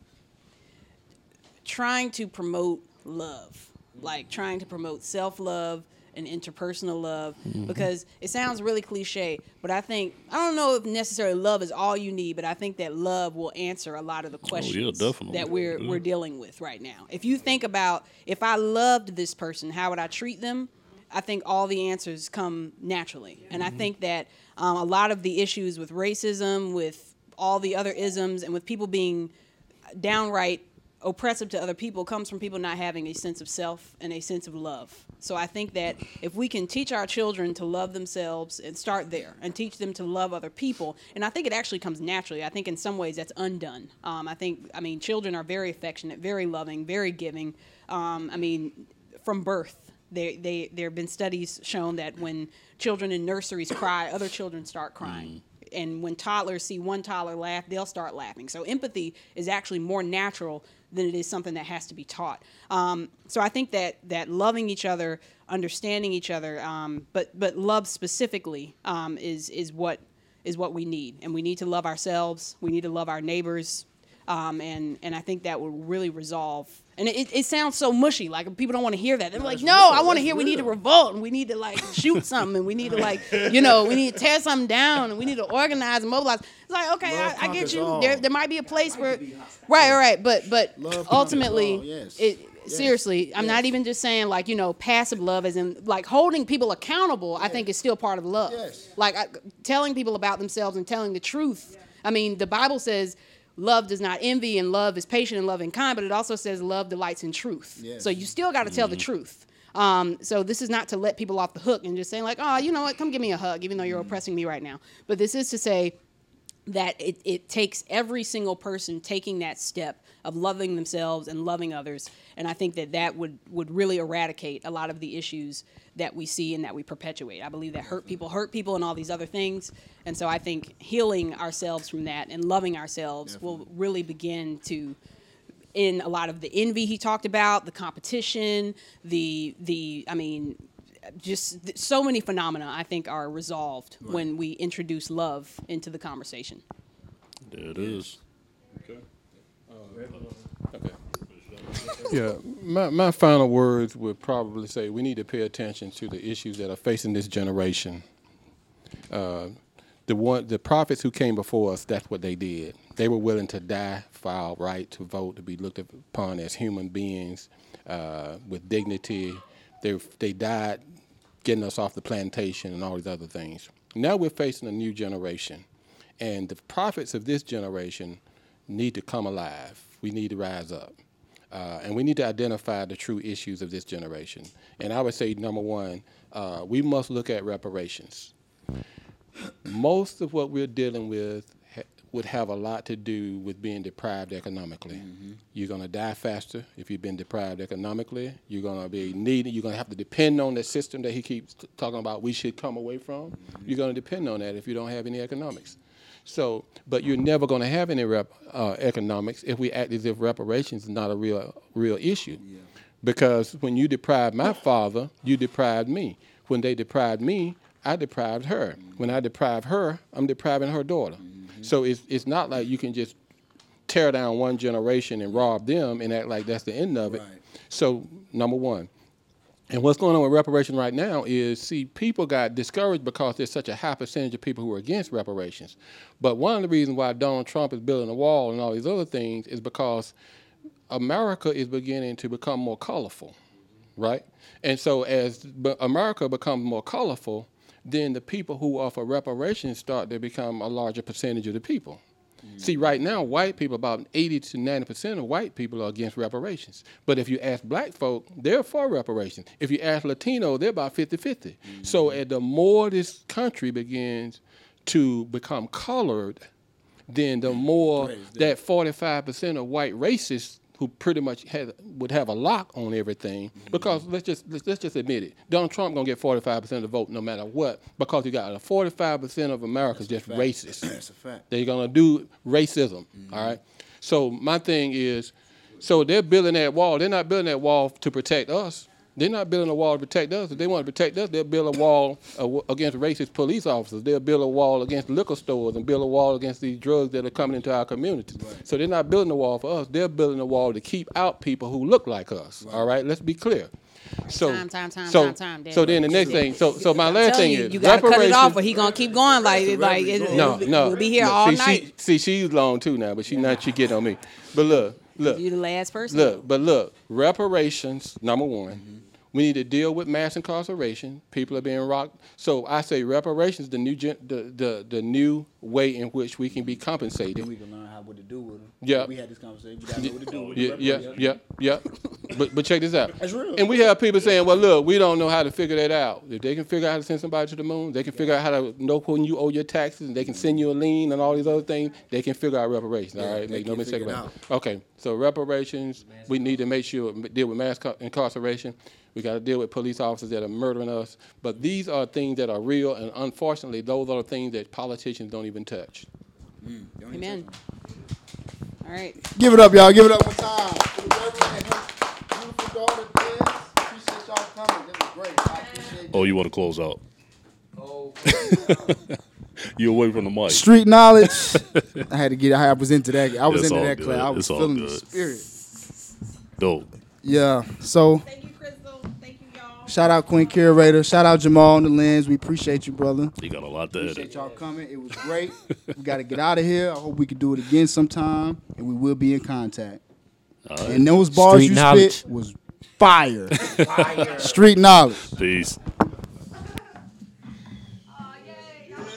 trying to promote love, like trying to promote self love and interpersonal love because it sounds really cliche, but I think I don't know if necessarily love is all you need, but I think that love will answer a lot of the questions definitely. that we're Yeah. we're dealing with right now. If you think about if I loved this person, how would I treat them? I think all the answers come naturally, and I think that um, a lot of the issues with racism, with all the other isms, and with people being downright oppressive to other people comes from people not having a sense of self and a sense of love. So I think that if we can teach our children to love themselves and start there and teach them to love other people, and I think it actually comes naturally. I think in some ways that's undone. Um, I think, I mean, children are very affectionate, very loving, very giving. Um, I mean, from birth. They, they, there have been studies shown that when children in nurseries cry, other children start crying and when toddlers see one toddler laugh, they'll start laughing. So empathy is actually more natural than it is something that has to be taught. Um, so I think that that loving each other, understanding each other, um, but but love specifically um, is is what is what we need, and we need to love ourselves. We need to love our neighbors, um, and and I think that will really resolve. And it, it sounds so mushy, like people don't want to hear that. They're like, no, I want to hear we need to revolt and we need to like shoot something and we need to like, you know, we need to tear something down and we need to organize and mobilize. It's like, okay, I, I get you. all. There, there might be a place where, right, right, but but Love ultimately, yes. it Yes. seriously, I'm not even just saying like you know passive love, as in like holding people accountable. I think is still part of love. Yes. Like I, telling people about themselves and telling the truth. I mean, the Bible says. Love does not envy, and love is patient and loving kind. But it also says love delights in truth. Yes. So you still got to tell the mm-hmm. truth. Um, so this is not to let people off the hook and just saying like, oh, you know what, come give me a hug, even though you're mm-hmm. oppressing me right now. But this is to say, that it, it takes every single person taking that step of loving themselves and loving others. And i think that that would, would really eradicate a lot of the issues that we see and that we perpetuate. I believe that hurt people hurt people and all these other things. And so i think healing ourselves from that and loving ourselves will really begin to in a lot of the envy he talked about the competition the the i mean just th- so many phenomena i think are resolved when we introduce love into the conversation. There it is. Yeah, my, my final words would probably say we need to pay attention to the issues that are facing this generation. Uh, the one, the prophets who came before us, that's what they did. They were willing to die for our right to vote, to be looked upon as human beings uh, with dignity. They they died getting us off the plantation and all these other things. Now we're facing a new generation, and the prophets of this generation need to come alive. We need to rise up. Uh, and we need to identify the true issues of this generation. And I would say, number one, uh, we must look at reparations. Most of what we're dealing with ha- would have a lot to do with being deprived economically. You're going to die faster if you've been deprived economically. You're going to be needing. You're going to have to depend on the system that he keeps t- talking about. We should come away from. You're going to depend on that if you don't have any economics. So, but you're never going to have any rep, uh, economics if we act as if reparations is not a real, real issue. Because when you deprived my father, you deprived me. When they deprived me, I deprived her. When I deprive her, I'm depriving her daughter. So it's it's not like you can just tear down one generation and rob them and act like that's the end of it. Right. So number one. And what's going on with reparations right now is, see, people got discouraged because there's such a high percentage of people who are against reparations. But one of the reasons why Donald Trump is building a wall and all these other things is because America is beginning to become more colorful, right? And so as America becomes more colorful, then the people who offer reparations start to become a larger percentage of the people. See, right now, white people, about 80 to 90% of white people are against reparations. But if you ask black folk, they're for reparations. If you ask Latino, they're about 50 50. So, uh, the more this country begins to become colored, then the more that 45% of white racists who pretty much had, would have a lock on everything mm-hmm. because let's just let's, let's just admit it. Donald Trump gonna get 45% of the vote no matter what because you got a 45% of Americans just racist. That's a fact. they're gonna do racism mm-hmm. all right? So my thing is so they're building that wall. They're not building that wall to protect us they're not building a wall to protect us. If they want to protect us, they'll build a wall against racist police officers. They'll build a wall against liquor stores and build a wall against these drugs that are coming into our communities. So they're not building a wall for us. They're building a wall to keep out people who look like us. All right, let's be clear. So, Time, time, time, so, time, time, so then the next thing. So, so my last Tell thing you, is you gotta cut it off, reparations- or he gonna keep going like like it, no, no. We'll be here no, all see, night. She, see, she's long too now, but she not she get on me. But look, look, You the last person. look, but look. Reparations, number one. Mm-hmm. We need to deal with mass incarceration. People are being rocked. So I say reparations, the new gen, the, the the new way in which we can be compensated. We can learn how what to do with them. Yeah. We had this conversation. We got to know what to do with Yeah, yeah, yeah, yeah. But but check this out. That's real. And we have people saying, "Well, look, we don't know how to figure that out. If they can figure out how to send somebody to the moon, they can figure out how to know when you owe your taxes, and they can send you a lien and all these other things. They can figure out reparations. all right, make no mistake it about it. Okay, so reparations, we need to make sure deal with mass incarceration. We got to deal with police officers that are murdering us. But these are things that are real, and unfortunately, those are the things that politicians don't even touch. Amen. All right. Give it up, y'all. Give it up one time. For the Reverend and her beautiful daughter, Des. Appreciate y'all coming. This was great. I appreciate Oh, you want to close out? Oh. you away from the mic. Street knowledge. I had to get. I was into that. I was It's into that good. class. I was It's feeling the spirit. Dope. Yeah. So shout out Queen Curator. Shout out Jamal on the lens. We appreciate you, brother. You got a lot to Appreciate edit. y'all coming. It was great. we got to get out of here. I hope we can do it again sometime, and we will be in contact. And those bars Street you knowledge. spit was fire. Street knowledge. Peace.